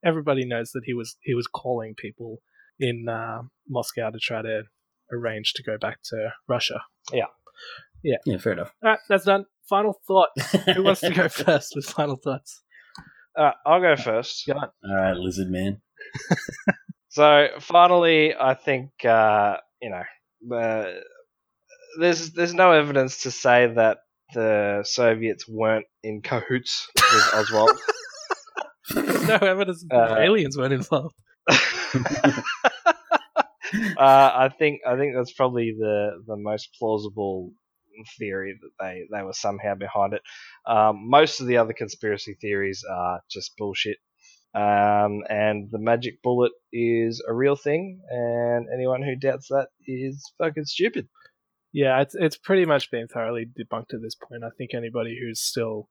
everybody knows that he was he was calling people in uh, Moscow to try to arrange to go back to Russia. Yeah, Yeah. Yeah, fair enough. All right, that's done. Final thoughts. Who wants to go first with final thoughts? Uh, I'll go first. Go on. All right, lizard man. So finally, I think uh, you know uh, there's there's no evidence to say that the Soviets weren't in cahoots with Oswald. There's no evidence that Uh, aliens weren't involved. Uh, I think I think that's probably the the most plausible theory that they they were somehow behind it. Um, most of the other conspiracy theories are just bullshit. Um, and the magic bullet is a real thing, and anyone who doubts that is fucking stupid. Yeah, it's it's pretty much been thoroughly debunked at this point. I think anybody who's still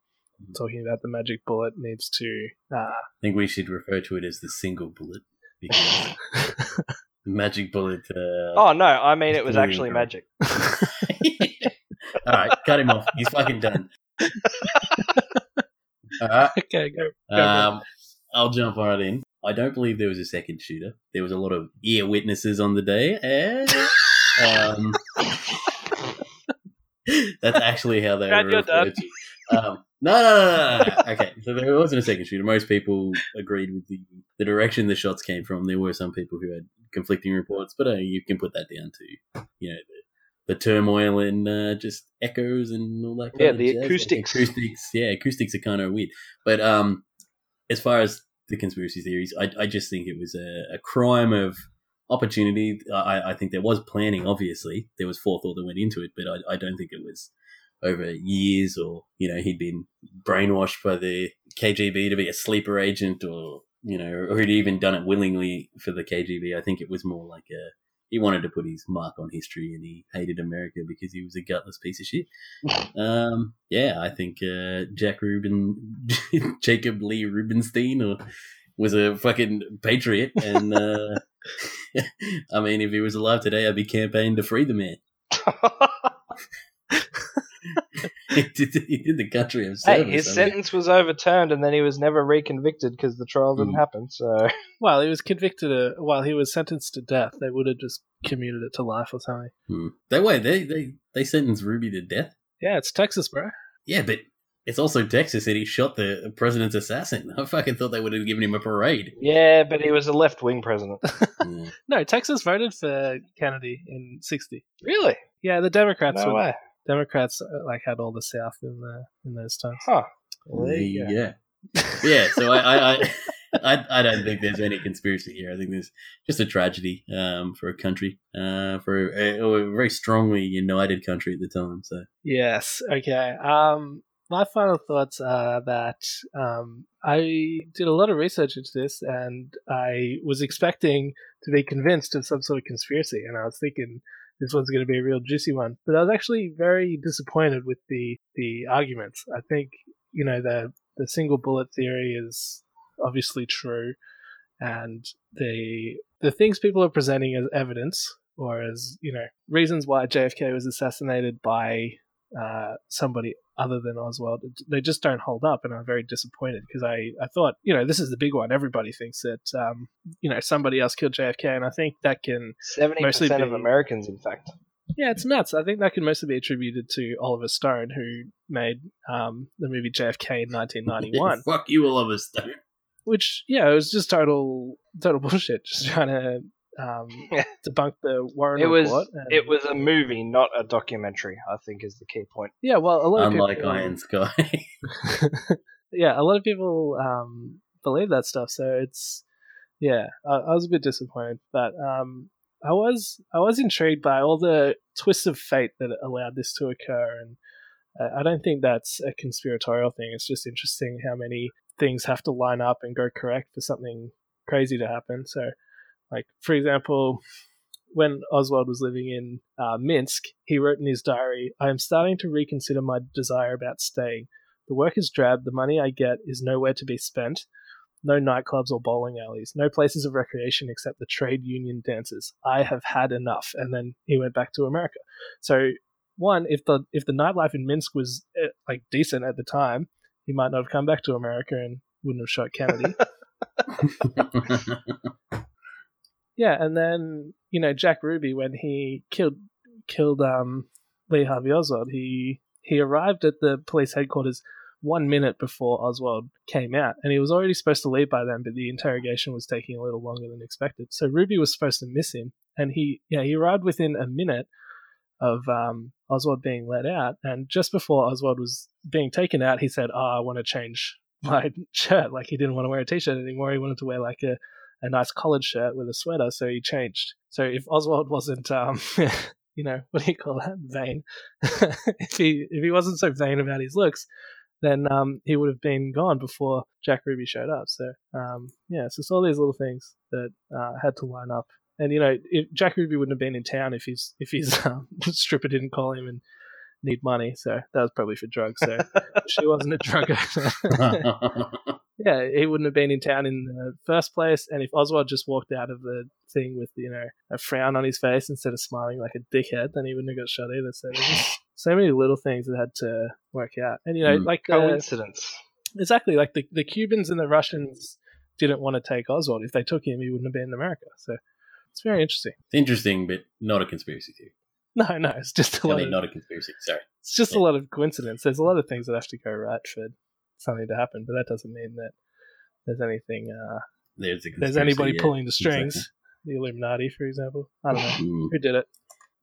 talking about the magic bullet needs to. Uh, I think we should refer to it as the single bullet because the magic bullet. Uh, Oh no, I mean it was actually magic. All right, cut him off. He's fucking done. All right. okay, go. go Um, I'll jump right in. I don't believe there was a second shooter. There was a lot of ear witnesses on the day, and um, that's actually how they Brad, were referred to. Um, no, no, no, no. Okay, so there wasn't a second shooter. Most people agreed with the the direction the shots came from. There were some people who had conflicting reports, but uh, you can put that down to you know the, the turmoil and uh, just echoes and all that. Kind Yeah, of the acoustics. Acoustics, yeah, acoustics are kind of weird. But um, as far as the conspiracy theories, I, I just think it was a, a crime of opportunity. I, I think there was planning. Obviously, there was forethought that went into it, but I, I don't think it was over years or you know he'd been brainwashed by the KGB to be a sleeper agent or you know or he'd even done it willingly for the KGB. I think it was more like a he wanted to put his mark on history and he hated America because he was a gutless piece of shit. Um, yeah, I think uh, Jack Ruby, Jacob Lee Rubenstein, or was a fucking patriot. And uh, I mean, if he was alive today, I'd be campaigning to free the man. he, did, he did the country of hey, his I mean, sentence was overturned, and then he was never reconvicted because the trial didn't Mm. happen. So Well, he was convicted. Of, while he was sentenced to death, they would have just commuted it to life or something. hmm. That way, they, they, they sentenced Ruby to death. Yeah, it's Texas, bro. Yeah, but it's also Texas, and he shot the president's assassin. I fucking thought they would have given him a parade. yeah, but he was a left wing president. Yeah. No, Texas voted for Kennedy in '60. really? Yeah, the Democrats. No were, way. Democrats uh, like had all the South in the in those times. Huh. Well, there you go. yeah, yeah. So I, I, I, I, I don't think there's any conspiracy here. I think there's just a tragedy um, for a country, uh, for a, a very strongly united country at the time. So Yes. Okay. Um, my final thoughts are that um, I did a lot of research into this, and I was expecting to be convinced of some sort of conspiracy, and I was thinking this one's going to be a real juicy one. But I was actually very disappointed with the the arguments. I think you know the the single bullet theory is obviously true, and the the things people are presenting as evidence or as you know reasons why JFK was assassinated by uh, somebody other than Oswald, they just don't hold up, and I'm very disappointed because I, I thought you know this is the big one. Everybody thinks that um, you know somebody else killed JFK, and I think that can seventy percent of Americans, in fact. yeah, it's nuts. I think that can mostly be attributed to Oliver Stone, who made um, the movie JFK in 1991. fuck you, Oliver Stone. which yeah, it was just total total bullshit. Just trying to um, debunk the Warren It was report. and- it was a movie, not a documentary. I think is the key point. yeah. Well, a lot of Unlike people, Iron Sky. yeah, a lot of people um, believe that stuff. So it's yeah, I, I was a bit disappointed, but um, I was I was intrigued by all the twists of fate that allowed this to occur, and uh, I don't think that's a conspiratorial thing. It's just interesting how many things have to line up and go correct for something crazy to happen. So, like for example, when Oswald was living in uh, Minsk, he wrote in his diary, I am starting to reconsider my desire about staying. The work is drab, the money I get is nowhere to be spent. No nightclubs or bowling alleys, no places of recreation except the trade union dances. I have had enough. And then he went back to America. So, one, if the if the nightlife in Minsk was uh, like decent at the time, he might not have come back to America and wouldn't have shot Kennedy. yeah, and then you know Jack Ruby when he killed killed um, Lee Harvey Oswald, he he arrived at the police headquarters one minute before Oswald came out, and he was already supposed to leave by then, but the interrogation was taking a little longer than expected. So Ruby was supposed to miss him, and he yeah he arrived within a minute of um, Oswald being let out, and just before Oswald was being taken out, he said, "Oh, I want to change my shirt." Like he didn't want to wear a t-shirt anymore; he wanted to wear like a a nice collared shirt with a sweater, so he changed. So if Oswald wasn't, um, you know, what do you call that, vain? if he if he wasn't so vain about his looks, then um, he would have been gone before Jack Ruby showed up. So um, yeah, so it's all these little things that uh, had to line up. And you know, if Jack Ruby wouldn't have been in town if his if his um, stripper didn't call him and need money. So that was probably for drugs. So she wasn't a drug yeah, he wouldn't have been in town in the first place. And if Oswald just walked out of the thing with you know a frown on his face instead of smiling like a dickhead, then he wouldn't have got shot either. So just so many little things that had to work out. And you know, Mm. like uh, Coincidence. exactly like the the Cubans and the Russians didn't want to take Oswald. If they took him, he wouldn't have been in America. So it's very interesting. It's interesting, but not a conspiracy theory. No, no, it's just a I lot. mean, of, not a conspiracy. Sorry. it's just a lot of coincidence. There's a lot of things that have to go right for something to happen, but that doesn't mean that there's anything. Uh, There's, a there's anybody yeah. pulling the strings. Exactly. The Illuminati, for example. I don't know Mm. who did it.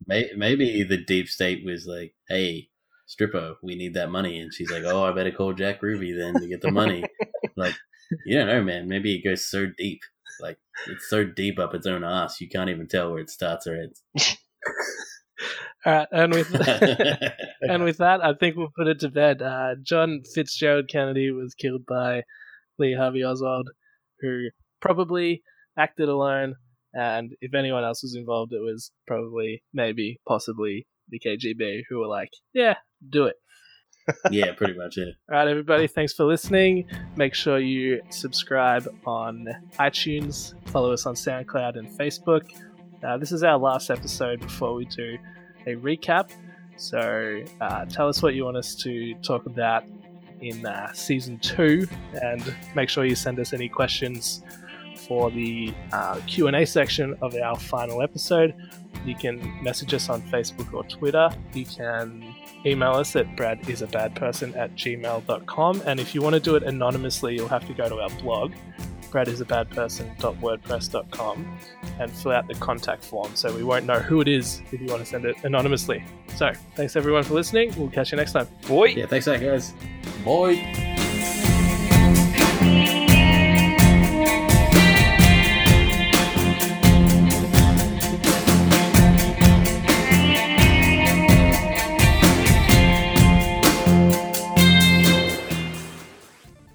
Maybe the deep state was like, "Hey, stripper, we need that money," and she's like, "Oh, I better call Jack Ruby then to get the money." like, you don't know, man. Maybe it goes so deep, like it's so deep up its own ass, you can't even tell where it starts or ends. All right, and with and with that, I think we'll put it to bed. Uh, John Fitzgerald Kennedy was killed by Lee Harvey Oswald, who probably acted alone, and if anyone else was involved, it was probably, maybe, possibly the KGB, who were like, "Yeah, do it." yeah, pretty much it. All right, everybody, thanks for listening. Make sure you subscribe on iTunes, follow us on SoundCloud and Facebook. Uh, this is our last episode before we do a recap. So uh, tell us what you want us to talk about in uh, season two, and make sure you send us any questions for the uh, Q&A section of our final episode. You can message us on Facebook or Twitter. You can email us at bradisabadperson at gmail.com. And if you want to do it anonymously, you'll have to go to our blog, bradisabadperson.wordpress.com, and fill out the contact form so we won't know who it is if you want to send it anonymously. So, thanks everyone for listening. We'll catch you next time. Boy. Yeah, thanks, guys. Bye.